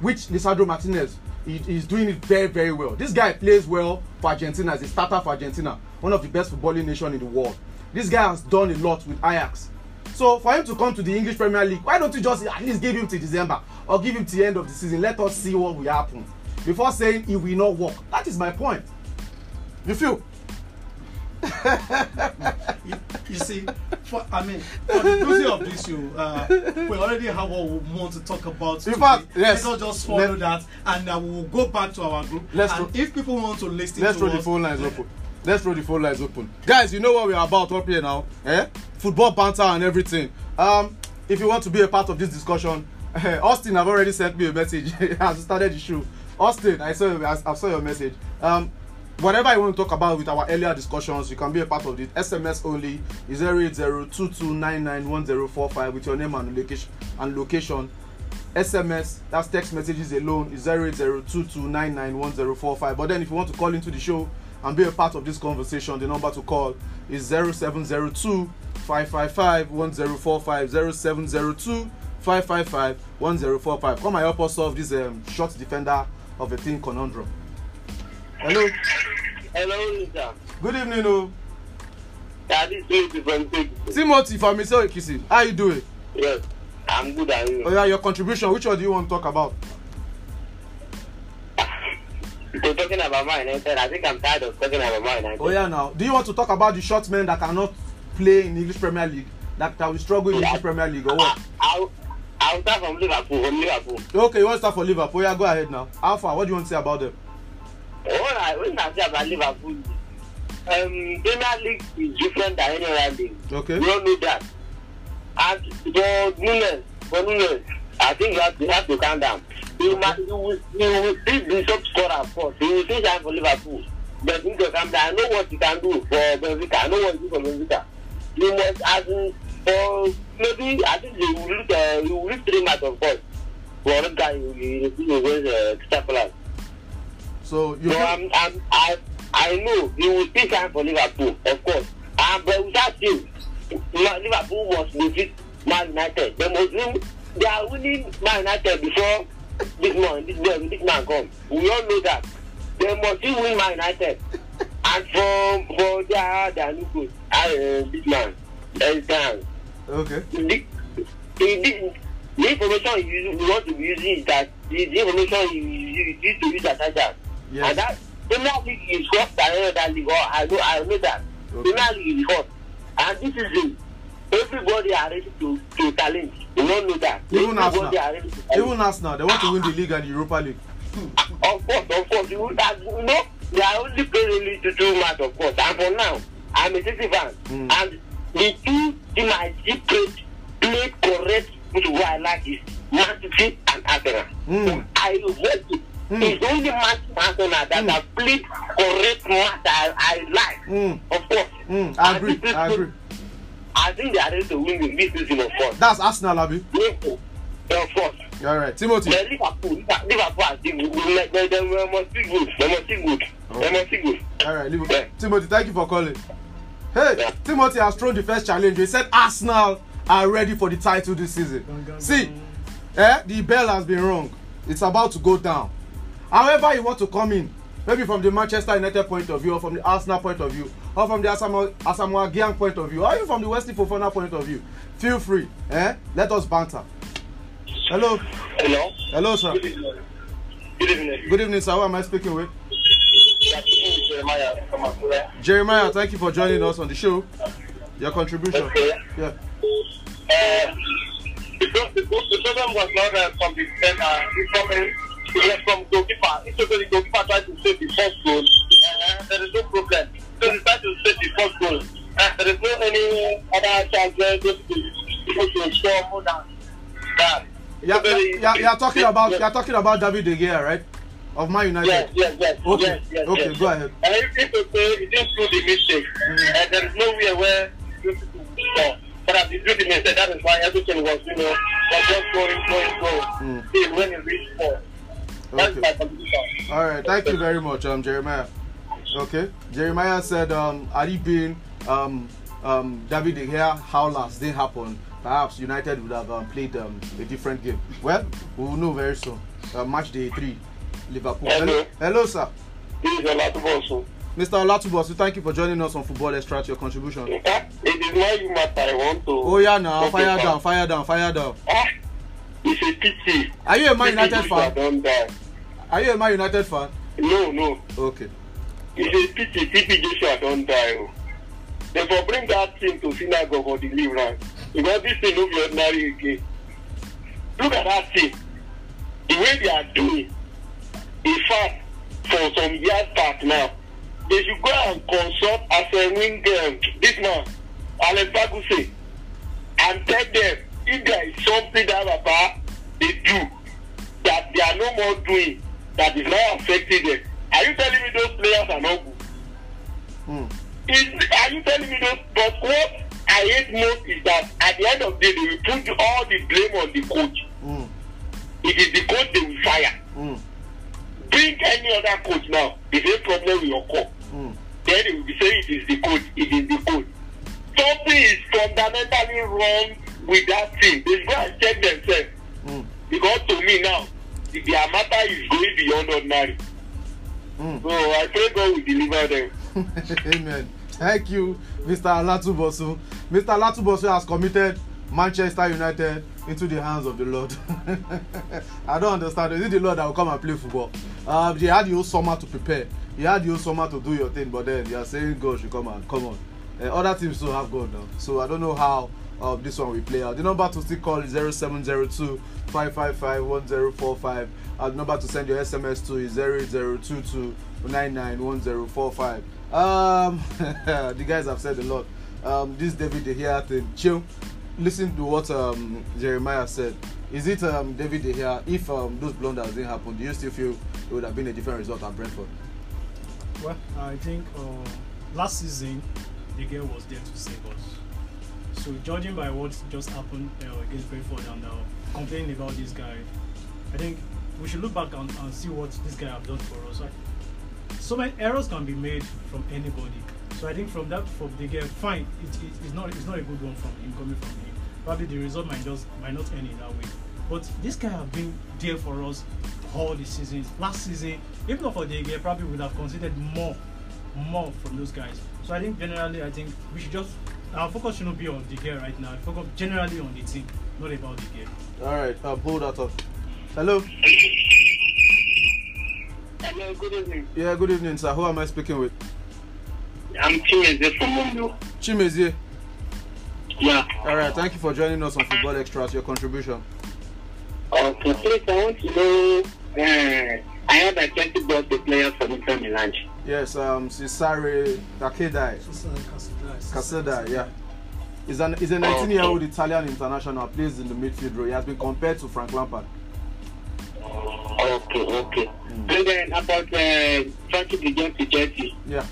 which Lisandro Martinez he, doing it very very well. This guy plays well for Argentina as a starter for Argentina, one of the best footballing nation in the world. This guy has done a lot with Ajax. So for him to come to the English Premier League, why don't you just at least give him till December or give him till the end of the season? Let us see what will happen before saying it will not work. That is my point. You feel?
you, you see, for, I mean, for the beauty of this show, uh, we already have what we want to talk about.
In
today.
fact, yes.
Let us just follow
Let-
that, and uh, we will go back to our group.
Let's
and
ro-
if people want to listen
Let's
to
throw the
us,
phone lines open. Let's throw the phone lines open. Guys, you know what we're about up here now. Eh? Football banter and everything. Um, if you want to be a part of this discussion, Austin have already sent me a message we started the show. Austin, I saw I, I saw your message. Um, whatever you want to talk about with our earlier discussions, you can be a part of it. SMS only is 08022991045 with your name and location and location. SMS, that's text messages alone, is 08022991045. But then if you want to call into the show and be a part of this conversation, the number to call is 0702 555 1045 0702 555 1045. Come and help us solve this um, short defender of a team conundrum. Hello,
Hello, sir.
good evening, oh.
Yeah, this is from Togo.
Timothy from Miseo Ikisi. How you doing?
Yes, I'm good and you.
Oh yeah, your contribution. Which one do you want to talk about?
So talking about Man United, I think I'm tired of talking about United.
Oh yeah, now. Do you want to talk about the short men that cannot play in English Premier League, that, that will struggle in the English Premier League, or what?
I'll, I'll start from Liverpool, from Liverpool.
Okay, you want to start for Liverpool? Yeah, go ahead now. Alpha, what do you want to say about them?
When I say about Liverpool, um, Premier League is different than any other league.
Okay.
We all know that. And for Nunes, for Nunes, I think you have, you have to calm down. You, must, you, will, you will see the top scorer first. You will see time for Liverpool. But you need to calm down. I know what you can do for Benfica. I know what you do for Benfica. You must, as in, for maybe, I think you will reach, uh, you will reach three matches, of course. For guy, you will go uh, Crystal
So you
so I'm, I'm, I, I know he will take time for Liverpool, of course. And but without him, Ma- Liverpool must defeat Man United. They must win. They are winning Man United before this man, this man, this man come. We all know that. They must still win Man United. And for for their their new coach, uh, this man, Hag,
okay.
the, the, the, information you, want to be using is that the, the information you, you, you need to use as agent.
Yes.
And that Premier League is worse than any other league. Or I know I know that.
Okay.
Premier League is hot. And this is it. Everybody are ready to to challenge. You don't know that.
Even Arsenal.
are ready to challenge.
Even now, they want to win the league and the Europa League.
Of course, of course. You, that, you know, they are only playing only to two match, of course. And for now, I'm a City fan.
Mm.
And the two team I see played, played correct, which is I like is Man City and Arsenal.
Mm.
I vote it.
Mm.
It's only Man and Arsenal that
Mm.
have played correct match I, I like.
Mm.
Of course.
Mm. I agree. I agree.
I think they are ready to win this season, of course.
That's Arsenal, Abi.
Liverpool, of course.
All right, Timothy.
But Liverpool, Liverpool still good. They, they, they must be good. They must be good. They must be good.
All right, Liverpool.
Yeah.
Timothy, thank you for calling. Hey,
Yeah.
Timothy has thrown the first challenge. He said Arsenal are ready for the title this season. See, eh, the bell has been rung. It's about to go down. However, you want to come in, maybe from the Manchester United point of view, or from the Arsenal point of view, or from the Asamoah Gyan point of view, or even from the Wesley Fofana point of view, feel free. Eh? Let us banter. Hello,
Hello?
hello, sir.
Good evening. Good evening.
Good evening, sir. Who am I speaking with?
Yeah, this is Jeremiah from Akure.
Jeremiah, thank you for joining us on the show. Your contribution.
Okay.
Yeah.
Uh, the, pro- the, the problem was not uh, from the defender. It's from, uh, it was from goalkeeper. It's okay, the goalkeeper tried to save the first goal. Uh, there is no problem. So he tried to save the first goal. Uh, there is no any other chance where those people to score more than that.
Yeah, yeah, yeah, you're talking about you're talking about David De Gea, right? Of Man United.
Yes, yes, yes.
Okay,
yes, yes,
okay,
yes.
go ahead.
And if people say he didn't do the mistake,
Mm.
and there is nowhere where those people will score. But as he do the mistake, that is why everything was, you know, was just going, going, going.
Mm.
Till when he reached four.
Okay. All right, thank you very much, um, Jeremiah. Okay, Jeremiah said, um, had been um, um, David De Gea, how last didn't happen, perhaps United would have um, played um, a different game. Well, we will know very soon. Uh, match day three, Liverpool. Hello,
Hello.
sir.
This is a lot of also.
Mr. Olatubosu, thank you for joining us on Football Extra. Your contribution.
It is not you matter I want to.
Oh yeah, now fire down, fire down, fire down.
Ah, it's a pity.
Are you a Man United fan? Are you a Man United fan?
No, no.
Okay.
It's a pity TP Joshua don't die. Oh. They for bring that thing to synagogue for deliverance. Because this thing no be ordinary again. Look at that thing. The way they are doing. In fact, for some years back now, they should go and consult as a wing um, this man, Alex Baguse, and tell them if there is something that Baba they do that they are no more doing that is now affecting them. Are you telling me those players are not good?
Hmm.
Is, are you telling me those? But what I hate most is that at the end of the day, they will put all the blame on the coach.
Hmm.
It is the coach they will fire.
Hmm.
Bring any other coach now, the same problem will occur.
Hmm.
Then they will be saying it is the coach, it is the coach. Something is fundamentally wrong with that team. They go and check themselves.
Hmm.
Because to me now, their matter is going beyond ordinary.
Hmm.
So I pray God will deliver them.
Amen. Thank you, Mr. Alatubosu. Mr. Alatubosu has committed Manchester United into the hands of the Lord. I don't understand. Is it the Lord that will come and play football? Um, you had the whole summer to prepare. You had the whole summer to do your thing, but then you are saying God should come and come on. Uh, other teams still have God now. So I don't know how uh, this one we play out. The number to still call is 0702 555 1045. And the number to send your SMS to is 08022 991045. Um, the guys have said a lot. Um, this David De Gea thing, chill. Listen to what um, Jeremiah said. Is it um, David De Gea? If um, those blunders didn't happen, do you still feel it would have been a different result at Brentford?
Well, I think uh, last season, the girl was there to save us. So, judging by what just happened uh, against Brentford and uh, complaining about this guy, I think we should look back and, and see what this guy have done for us. Like, so many errors can be made from anybody. So I think from that, from the girl, fine. It, it, it's not it's not a good one from him coming from him. Probably the result might just might not end in that way. But this guy have been there for us all the seasons. Last season, if not for the girl, probably would have considered more, more from those guys. So I think generally, I think we should just our focus shouldn't be on the girl right now. Focus generally on the team, not about the girl.
All right, I'll hold that up. Hello.
Hello, good evening.
Yeah, good evening, sir. Who am I speaking with?
I'm Chimeze from Mondo.
Chimezie.
Yeah.
All right, thank you for joining us on Football Extras. Your contribution.
Okay, please, I want to know. Uh, I heard that Chelsea bought the player from Inter Milan.
Yes, um, Cesare
Casadei.
Casadei, yeah. He's an he's a 19 year old Italian international, plays in the midfield role. He has been compared to Frank Lampard.
Okay, okay. And then about uh, Frenkie de Jong to Chelsea.
Yeah.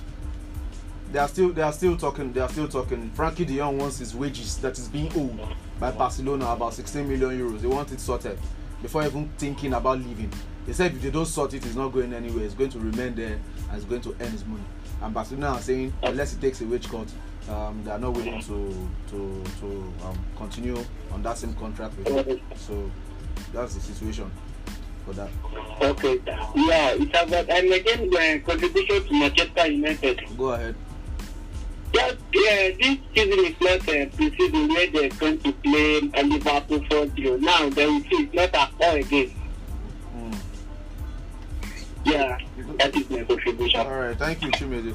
they are still they are still talking they are still talking. Frenkie De Jong wants his wages that is being owed by Barcelona about 16 million euros. They want it sorted before even thinking about leaving. They said if they don't sort it, it's not going anywhere. It's going to remain there and it's going to earn his money. And Barcelona are saying unless he takes a wage cut, um, they are not willing to to to um, continue on that same contract with him. So that's the situation for that.
Okay. Yeah, it's about and again the contribution to Manchester United.
Go ahead.
Yeah, yeah, this season is not a pre-season where they're going to play Liverpool 4 0. Now, they will see it's not at all again. Yeah, that is my contribution.
All right, thank you, Chimede.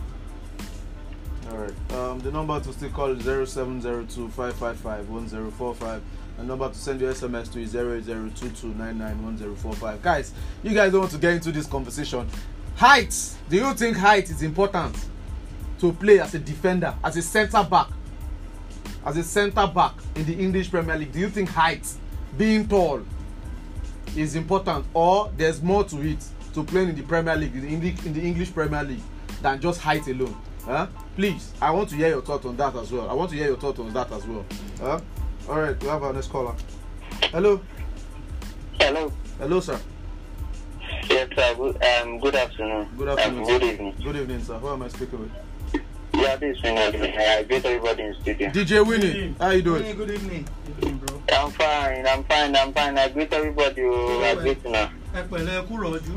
All right, um, the number to still call is 0702 555 1045. The number to send your SMS to is 08022991045. Guys, you guys don't want to get into this conversation. Height, do you think height is important to play as a defender, as a centre back? As a centre back in the English Premier League, do you think height, being tall, is important or there's more to it to playing in the Premier League, in the English, in the English Premier League, than just height alone? Huh? Please, I want to hear your thoughts on that as well. I want to hear your thoughts on that as well. Huh? All right, we have our next caller. Hello,
Hello.
hello, sir.
Yes, sir. Good, um, good afternoon.
Good afternoon.
Um,
sir.
good evening.
Good evening, sir. Who am I speaking with?
Yeah, this is Winnie. I greet everybody in studio.
DJ Winnie. How you
Hey,
doing?
good evening.
Evening, bro.
I'm fine. I'm fine. I'm fine. I greet everybody. oh, I greet you now.
ẹ pẹ̀lẹ́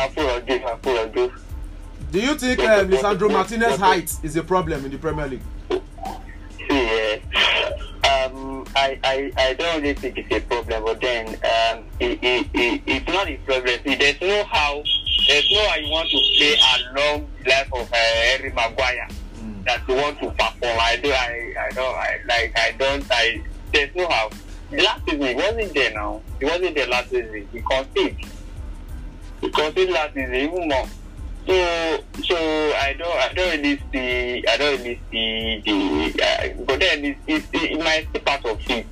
ẹ kú rọ̀jú.
Afuraju, Afuraju.
Do you think um, Lisandro Martinez height is a problem in the Premier League?
Uh, um, I, I, I don't really think it's a problem, but then um, it, it, it, it's not a problem. There's no how, there's no how you want to play a long life of uh, Harry Maguire
Mm.
that you want to perform. I do, I, I don't, I, like, I don't, I, there's no how. Last season, he wasn't there now. He wasn't there last season. He conceded. Conceded last season, even more. So, so I don't, I don't really see, I don't really see the, uh, but then it's, it's, it might be part of it.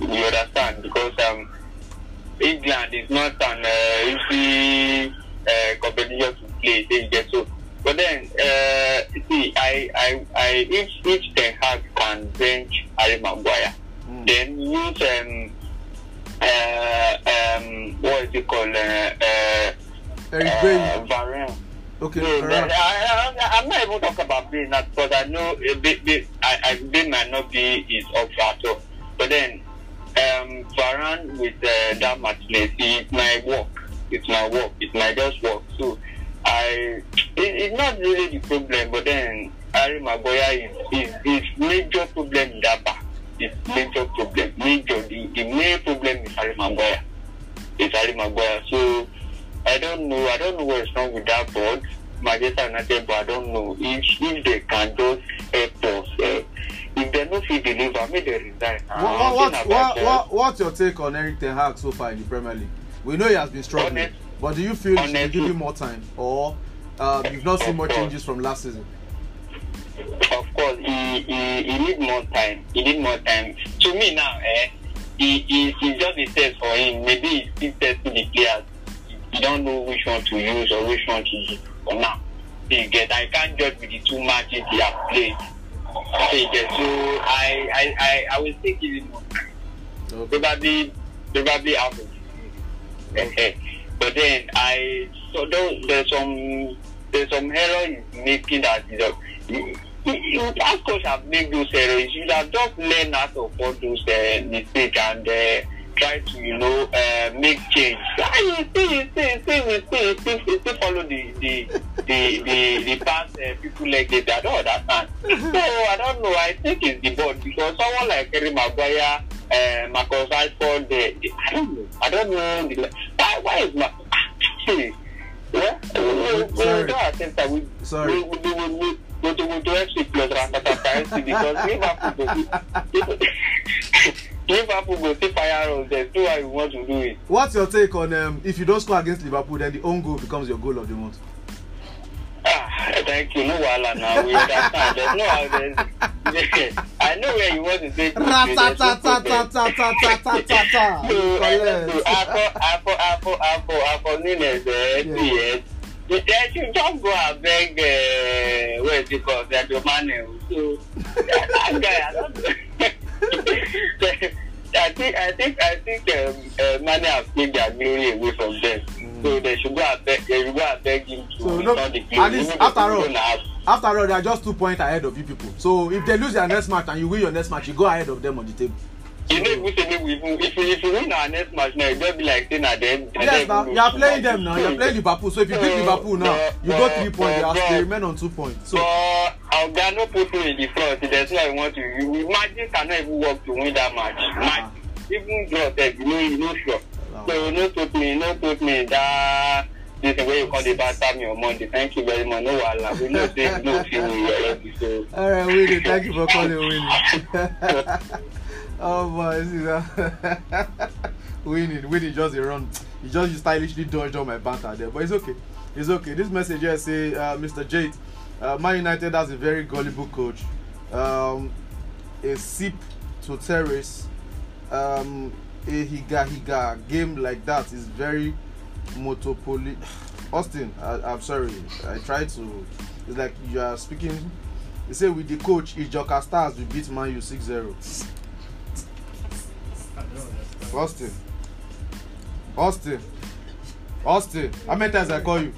You understand? Because um, England is not an uh, easy uh, competition to play. They get so. But then, uh, see, I, I, I, if if Ten Hag can bench Harry Maguire,
Mm.
then use um, uh, um, what is it called? Uh, uh,
Eric
uh,
Bailly.
Varane.
Okay,
No, I, I, I'm not even talking about now because I know a bit, bit, I, I, might not be his option at all. But then, um, Varane with uh, that Martinez, it's my work. It's my work. It's my just work. So, I, it, it's not really the problem. But then, Harry Maguire is, is, is major problem in that back. It's major problem. Major. The, the main problem is Harry Maguire. It's Harry Maguire. So, I don't know. I don't know what's wrong with that board, Manchester United, but I don't know if if they can just help us. Uh, if they no fit deliver, make they resign.
What, what, what, what, what, what's your take on Eric Ten Hag so far in the Premier League? We know he has been struggling,
Honest-
but do you feel you should give him more time, or um, you've not seen more changes from last season?
Of course, he, he, he need more time. He need more time. To me now, eh, he, he, it's just a test for him. Maybe he's still testing the players. He don't know which one to use or which one to use for now. You get, I can't judge with the two matches they have played. So you get, so I, I, I, I will take him more time.
Okay.
probably probably out of okay. But then I so there's some there's some error he's making that he, he, of course have made those errors. Should have just learned out of all those uh, mistakes and uh, try to you know uh, make change. You still you still you still you still you still, you still follow the the the the, the past uh, people like. I don't understand. So I don't know. I think it's the board because someone like Harry Maguire, uh, Marcus Rashford, uh, I don't know. I don't know. Why why is my? Yeah, we, we, we
Sorry.
don't accept that we
Sorry.
we we we we we we do plus Ratatata FC because Liverpool go Liverpool go see fire us. There's no how you want to do it.
What's your take on um, if you don't score against Liverpool, then the own goal becomes your goal of the month?
Ah, thank you. No wahala now. We understand. There's no there's. I know where you want to take this. There's no problem.
Ra-ta-ta-ta-ta-ta-ta-ta-ta.
So, I
collect.
Afo, Afo, Afo, Afo, Afo Nunes, eh,
Yeah.
They should just go and beg, uh, what is it called, Sadio Mane. So, that guy, I don't I think, I think, I think um, uh, Mane have taken their glory away from them. So they should go and beg, they should go and beg him to
So, no,
return the
at
glory.
least
Even
after all- After all, they are just two points ahead of you people. So if they lose their next match and you win your next match, you go ahead of them on the table.
You know, if we say we, if we, if we win our next match now, it just be like saying at them.
Yes, now you are playing them now. You are playing Liverpool. So if you beat Liverpool now, you go three points. They, are, they remain on two points. So
Oga no put you in the front. There's no I want to. You imagine cannot even work to win that match. Match. Even draw that you know you know sure. So you no put me, no put me that. This is where you call the batter me on Monday. Thank you very much. No wahala. We know say no feel me already. So
all right, Winnie, thank you for calling, Winnie. oh boy, see that? Winnie, Winnie just a run. He just stylishly dodged all my banter there, but it's okay. It's okay. This message here say, uh, Mr. Jade, uh, Man United has a very gullible coach. Um, a sip to terrace, um, a higa higa game like that is very motopoly. Austin, I, I'm sorry. I tried to. It's like you are speaking. They say with the coach, Ijoka Stars will beat Man U 6 0.
I don't.
Austin. Austin. Austin. How many times I call you?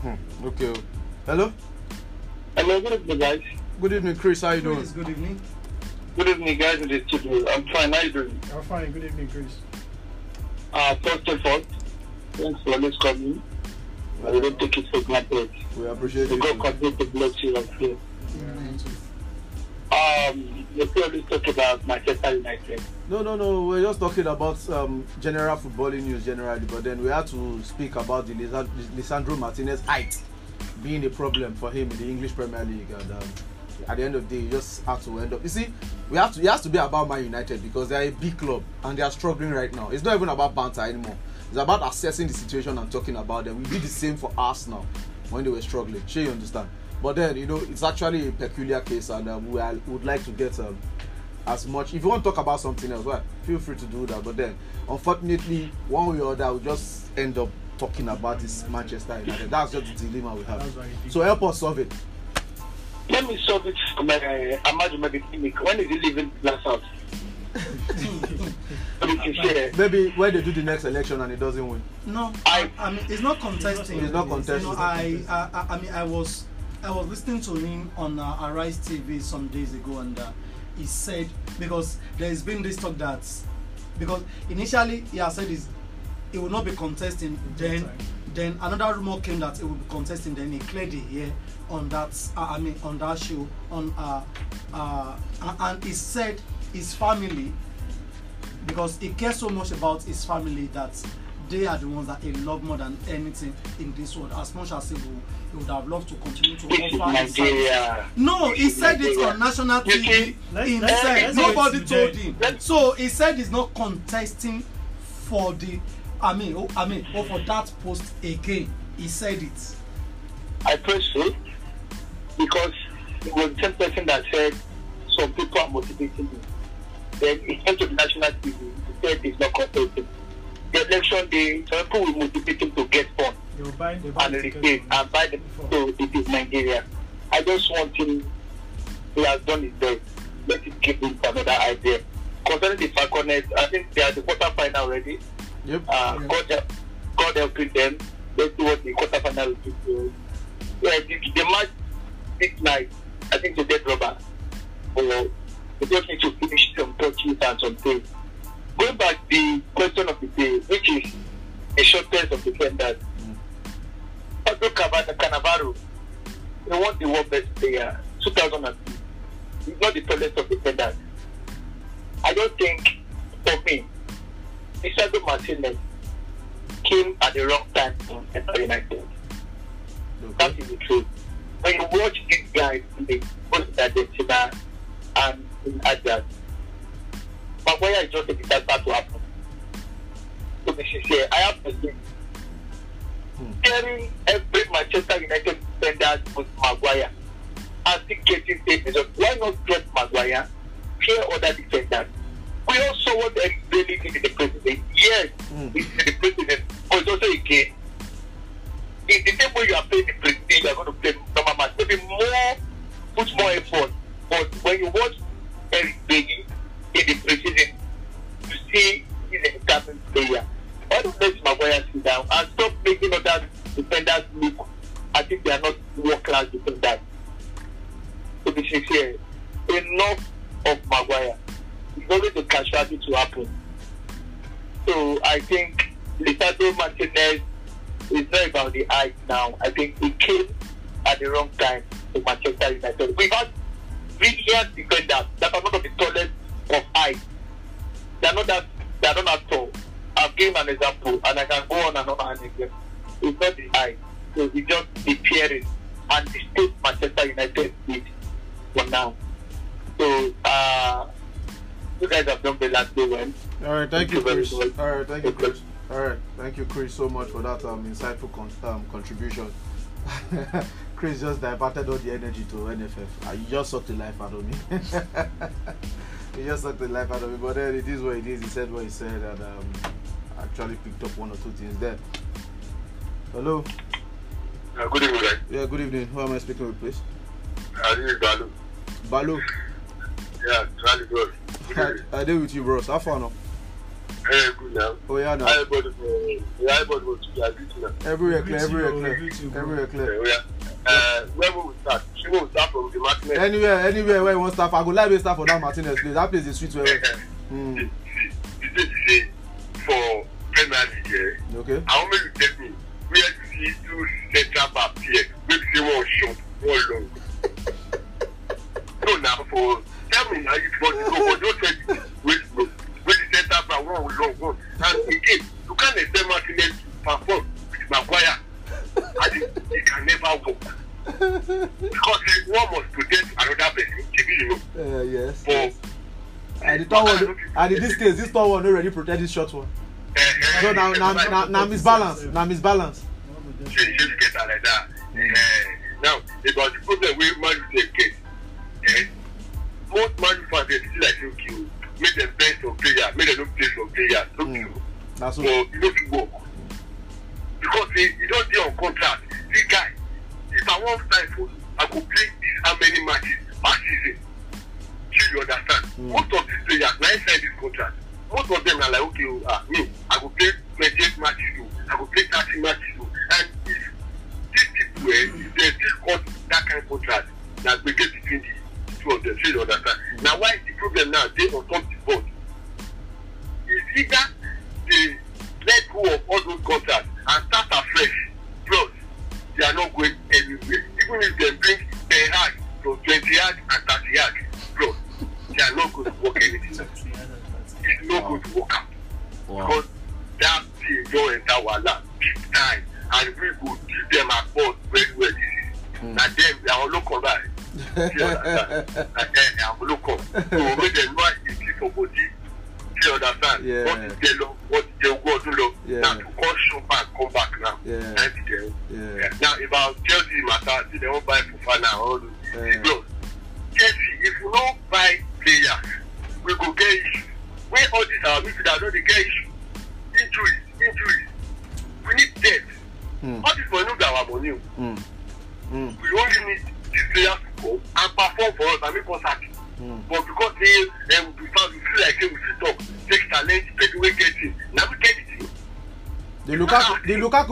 Hmm. Okay. oh. Hello.
hello, good evening, guys.
Good evening, Chris. How you doing?
Please, good evening.
Good evening, guys. In the studio. I'm fine. How you doing?
I'm fine. Good evening, Chris.
Uh, first of all, thanks for always coming. I don't take it for granted.
We appreciate
So
it.
God continue to bless you and you. Um, you talk about Manchester United.
No, no, no. We're just talking about um, general footballing news generally, but then we had to speak about the Lisa- Lisandro Martinez height being a problem for him in the English Premier League, and um, at the end of the day, you just have to end up. You see, we have to. It has to be about Man United because they are a big club and they are struggling right now. It's not even about banter anymore. It's about assessing the situation and talking about them. We did the same for Arsenal when they were struggling. Sure, you understand. But then, you know, it's actually a peculiar case, and um, we are, would like to get um, as much. If you want to talk about something else, well, feel free to do that. But then, unfortunately, one way or other, we just end up talking about this Manchester United. That's just the dilemma we have. So help us solve it.
Let me solve it from uh, Amadu Medicinic. When is he leaving can share.
Maybe when they do the next election and he doesn't win.
No,
I-
I, I mean it's not contesting.
It's not contesting.
You know, I, I, I- I mean, I was, I was listening to him on uh, Arise TV some days ago, and uh, he said because there's been this talk that because initially he has said is he will not be contesting. Then, then another rumor came that he will be contesting. Then he cleared it here on that. Uh, I mean, on that show on uh, uh, and- and he said his family because he cares so much about his family that they are the ones that he love more than anything in this world. As much as he would, he would have loved to continue to offer his service.
Nigeria.
No, he said it on national TV himself.
let's- let's
Nobody told
to
him. So he said he's not contesting for the. I mean, oh, I mean, or for that post again. He said it.
I pray so because he was the same person that said some people are motivating him. Then he came to the national TV. He said he's not contesting. The election day, some people will motivate him to get fun
They they buy
and
the
replace
tickets
and buy them. So it is Nigeria. I just want him. He has done his best. Let him give him another idea. Concerning the Falconets, I think they are the quarter final already.
Yep.
uh,
Yeah.
God, help- God helping them. Let's see what the quarterfinal will do. Yeah, the, the match this night, I think the dead rubber. Or they just need to finish some touches and some things. Going back the question of the day, which is the shortest of defenders. Mm. Fabio Cavani- Cannavaro, he won the world best player 2002. He's not the tallest of defenders. I don't think, for me, Lisandro Martinez came at the wrong time in Manchester United. That
Okay.
is the truth. When you watch these guys play, both in Argentina and in Ajax, Maguire is just a disaster to happen. To be sincere, I have to say, hearing every Manchester United defender with Maguire and still getting same result, why not get Maguire, clear other defenders? We also saw what Eric Bailly did in the president. Yes,
hmm.
did the president, but it's also a game.
It's the same way you are playing the president, you are going to play normal match. Maybe more, put more effort. But when you watch Eric Bailly in the preseason, you see he's a determined player. All the let Maguire sit down and stop making other defenders look. I think they are not world class defenders. To be sincere, enough of Maguire. It's always a casualty to happen. So I think Lisandro Martinez is not about the height now. I think he came at the wrong time to Manchester United. We had brilliant defenders that are not of the tallest of height. They are not that they are not that tall. I've given an example and I can go on and on and again. It's not the height. So it's just the appearance and the state Manchester United is for now. So uh you guys have done the last day well.
All right, thank you,
you
Chris. All right, thank you, Chris. All right, thank you, Chris, so much for that um, insightful con- um, contribution. Chris just diverted all the energy to NFF. Uh, you just sucked the life out of me. you just sucked the life out of me. But then it is what it is. He said what he said, and um, actually picked up one or two things there. Hello.
Uh, good evening, guys.
Yeah. Good evening. Who am I speaking with, please?
Uh, this is Balu.
Balu.
Yeah, really good.
I, I deal with you, bros. How far now?
Hey, good now.
Oh yeah, now.
Everybody go, yeah, everybody go to the agree now.
Everywhere clear.
Review to
Everywhere
you,
clear.
review to you, bro.
Everywhere clear.
Yeah, uh, where will we start? Should we start from the Martinez?
anywhere anywhere where you wan start i go like start for that martinez place that place dey sweet well. Mm.
See, see, thing is say for Premier League, eh,
okay
I want you tell me where you see two central back here, wey be say one short, one long. no, na for tell me how you for the go, but don't tell me wey slow, wey the central back one long one. And again, you can't expect Martinez to perform with Maguire, and it, it can never work. Because eh, one must protect another person, you know.
uh, yes yes. And the third one and in this case this third one no ready protect this short one.
Eh,
so na na na na misbalance na misbalance.
ṣe ṣe fi kẹta like that. Eh, now about the problem wey man u dey get eh, most man u fans dey feel like say okay o make dem bench some players make dem no play some players no be o
na so
but e no fit work. Because e don dey on contract. See guy if i wan sign for i go play this how many matches per season. Shey you understand.
Mm.
most of these players na inside this contract. Most of them na like okay o ah me i go play twenty-eight matches o i go play thirty matches o and if these people eh if dem still cut that kind of contract na gbege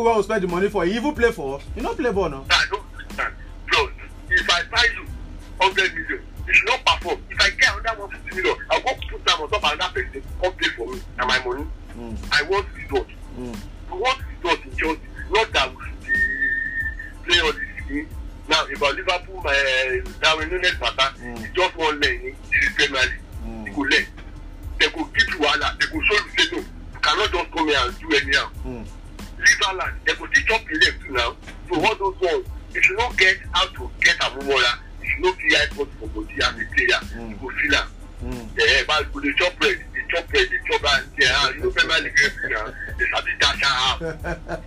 lukaku wey we spend the money for he even play for he no play ball
na there ah you na dey sabi dash am out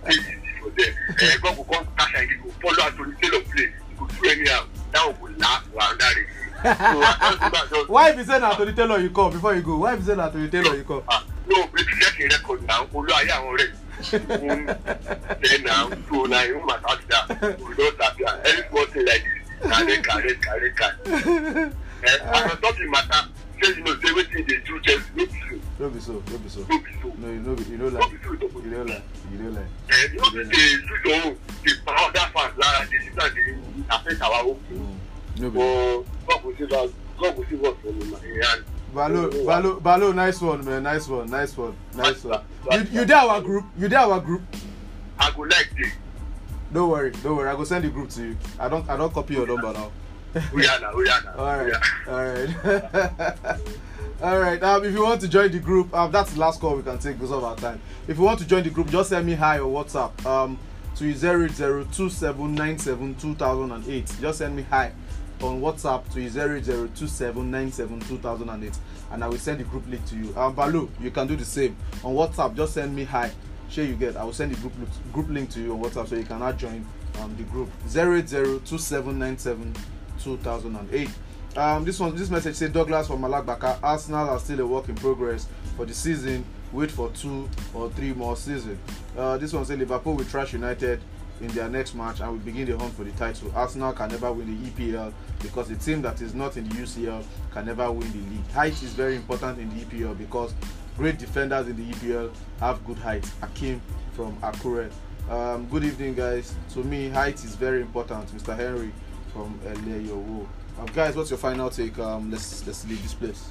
dey easy for them eh god go come dash am you go follow anthony taylor play you go do anyhow that one go laugh for another day so i just remember just
why be say na to the tailor you call before you go why be say na to the tailor you call.
ah no make you check your record na olú ayé àwọn rẹ.
Then now, so now you must ask that. We don't have that. Any small thing like this, carry, carry, carry, carry. Eh, and on top the matter, say you know, say wetin dey do Chelsea, no be so,
no be so no be so
no
you no be you
so, no
you no lie you no lie
Eh, you know, dey power that fans lára, use am dey affect our own.
Mm. no be
God go save us, God go save us from him hand.
Balo, Balo, Balo, nice one, man. Nice one, nice one, nice one. You, you did our group. You did our group.
I go like dey.
Don't worry, don't worry. I go send the group to you. I don't, I don't copy your number now.
Na, oya na.
All right,
oya.
all right, all right. Um, if you want to join the group, um, that's the last call we can take because of our time. If you want to join the group, just send me hi or WhatsApp. Um, to zero zero two seven nine seven two thousand and eight. Just send me hi on WhatsApp to zero zero two seven nine seven two thousand and eight, and I will send the group link to you. Um, Balu, you can do the same on WhatsApp. Just send me hi. Sure you get. I will send the group link- group link to you on WhatsApp so you can now join um the group zero zero two seven nine seven two thousand and eight. Um, this one, this message said Douglas from Malagbaka. Arsenal are still a work in progress for the season. Wait for two or three more seasons. Uh, this one said Liverpool will trash United in their next match and will begin the hunt for the title. Arsenal can never win the EPL because a team that is not in the UCL can never win the league. Height is very important in the EPL because great defenders in the EPL have good height. Akim from Akure. Um, good evening, guys. To me, height is very important. Mr. Henry from Eleyowo. Um, guys, what's your final take? Um, let's let's leave this place.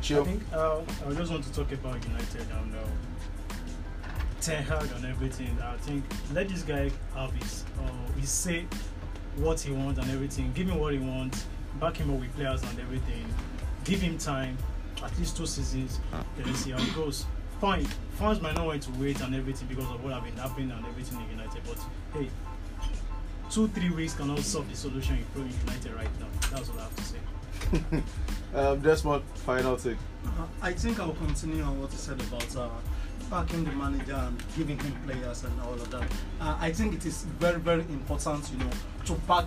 Chill.
I think uh, I just want to talk about United and uh, Ten Hag and everything. I think let this guy have his, uh, his say what he wants and everything. Give him what he wants. Back him up with players and everything. Give him time, at least two seasons. Then see how it goes. Fine, fans might not want to wait and everything because of what have been happening and everything in United. But hey, two three weeks cannot solve the solution in Pro United right now. That's all I have to say.
um, Desmond, final take.
Uh, I think I'll continue on what you said about uh, backing the manager and giving him players and all of that. Uh, I think it is very, very important, you know, to back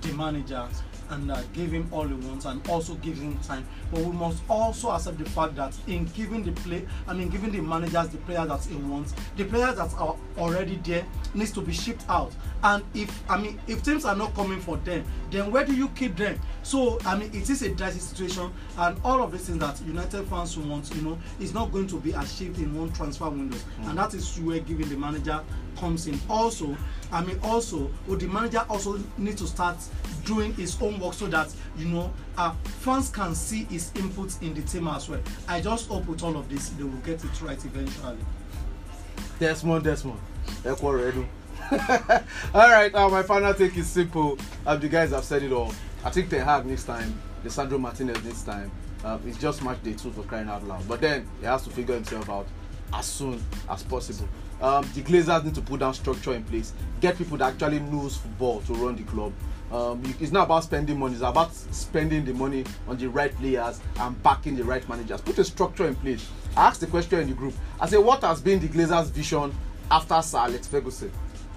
the manager and uh, give him all he wants and also give him time. But we must also accept the fact that in giving the play, I mean, giving the managers the players that he wants, the players that are already there needs to be shipped out. And if I mean, if teams are not coming for them, then where do you keep them? So I mean, it is a dicey situation, and all of these things that United fans want, you know, is not going to be achieved in one transfer window, and that is where giving the manager comes in. Also, I mean, also, would the manager also need to start doing his own work so that you know uh, fans can see his input in the team as well. I just hope with all of this they will get it right eventually.
Desmond, Desmond. Ekwo Redu. all right, uh, my final take is simple. Um, the guys have said it all. I think Ten Hag next time, Lisandro Martinez next time. Um, it's just match day two for crying out loud. But then he has to figure himself out as soon as possible. Um, the Glazers need to put down structure in place, get people that actually knows football to run the club. Um, it's not about spending money; it's about spending the money on the right players and backing the right managers. Put a structure in place. I asked the question in the group. I said, "What has been the Glazers' vision after Sir Alex Ferguson?"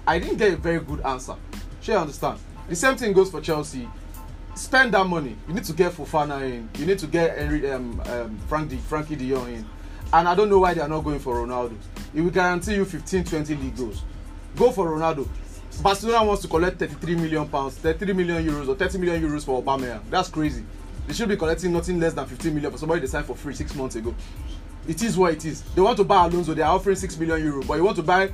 I didn't get a very good answer. Sure, you understand. The same thing goes for Chelsea. Spend that money. You need to get Fofana in. You need to get Henry, um, um, Frank De, Frankie De Jong in. And I don't know why they are not going for Ronaldo. It will guarantee you 15, 20 league goals. Go for Ronaldo. Barcelona wants to collect 33 million pounds, 33 million euros, or 30 million euros for Aubameyang. That's crazy. They should be collecting nothing less than 15 million for somebody they signed for free six months ago. It is what it is. They want to buy Alonso, they are offering 6 million euros, but you want to buy.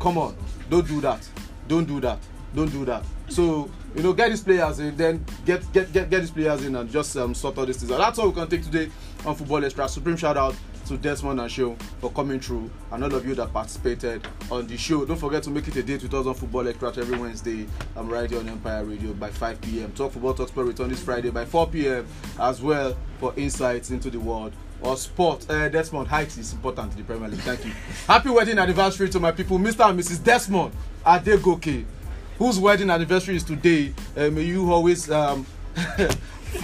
Come on, don't do that. Don't do that. Don't do that. So you know, get these players in, then get get get get these players in and just um, sort all these things out. That's all we can take today on Football Extra. Supreme shout out to Desmond and Show for coming through and all of you that participated on the show. Don't forget to make it a date with us on Football Extra every Wednesday. I'm right here on Empire Radio by 5 p.m. Talk Football Talk Sport return this Friday by 4 p.m. as well for insights into the world or sport. Uh, Desmond, height is important in the Premier League. Thank you. Happy wedding anniversary to my people, Mr. and Mrs. Desmond Adegoke, whose wedding anniversary is today. Uh, may you always um,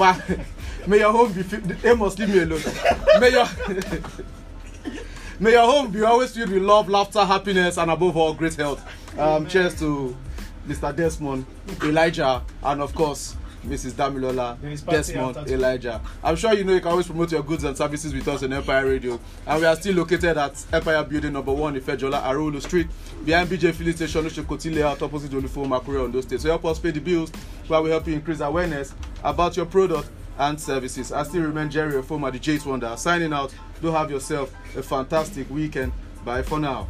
may your home be. Fi- they must leave me alone. May your may your home be always filled with love, laughter, happiness, and above all, great health. Um, cheers to Mr. Desmond, Elijah, and of course Mrs. Damilola,
There is party
Desmond, Elijah. I'm sure you know you can always promote your goods and services with us on Empire Radio. And we are still located at Empire Building number one, Ifejola, Arolo Street, behind BJ Filling Station, Oshokoti Layout, opposite Olufo Makure, Ondo State. So help us pay the bills while we help you increase awareness about your product and services. I still remain Jerry Ofoma, the Jace Wonder. Signing out. Do have yourself a fantastic weekend. Bye for now.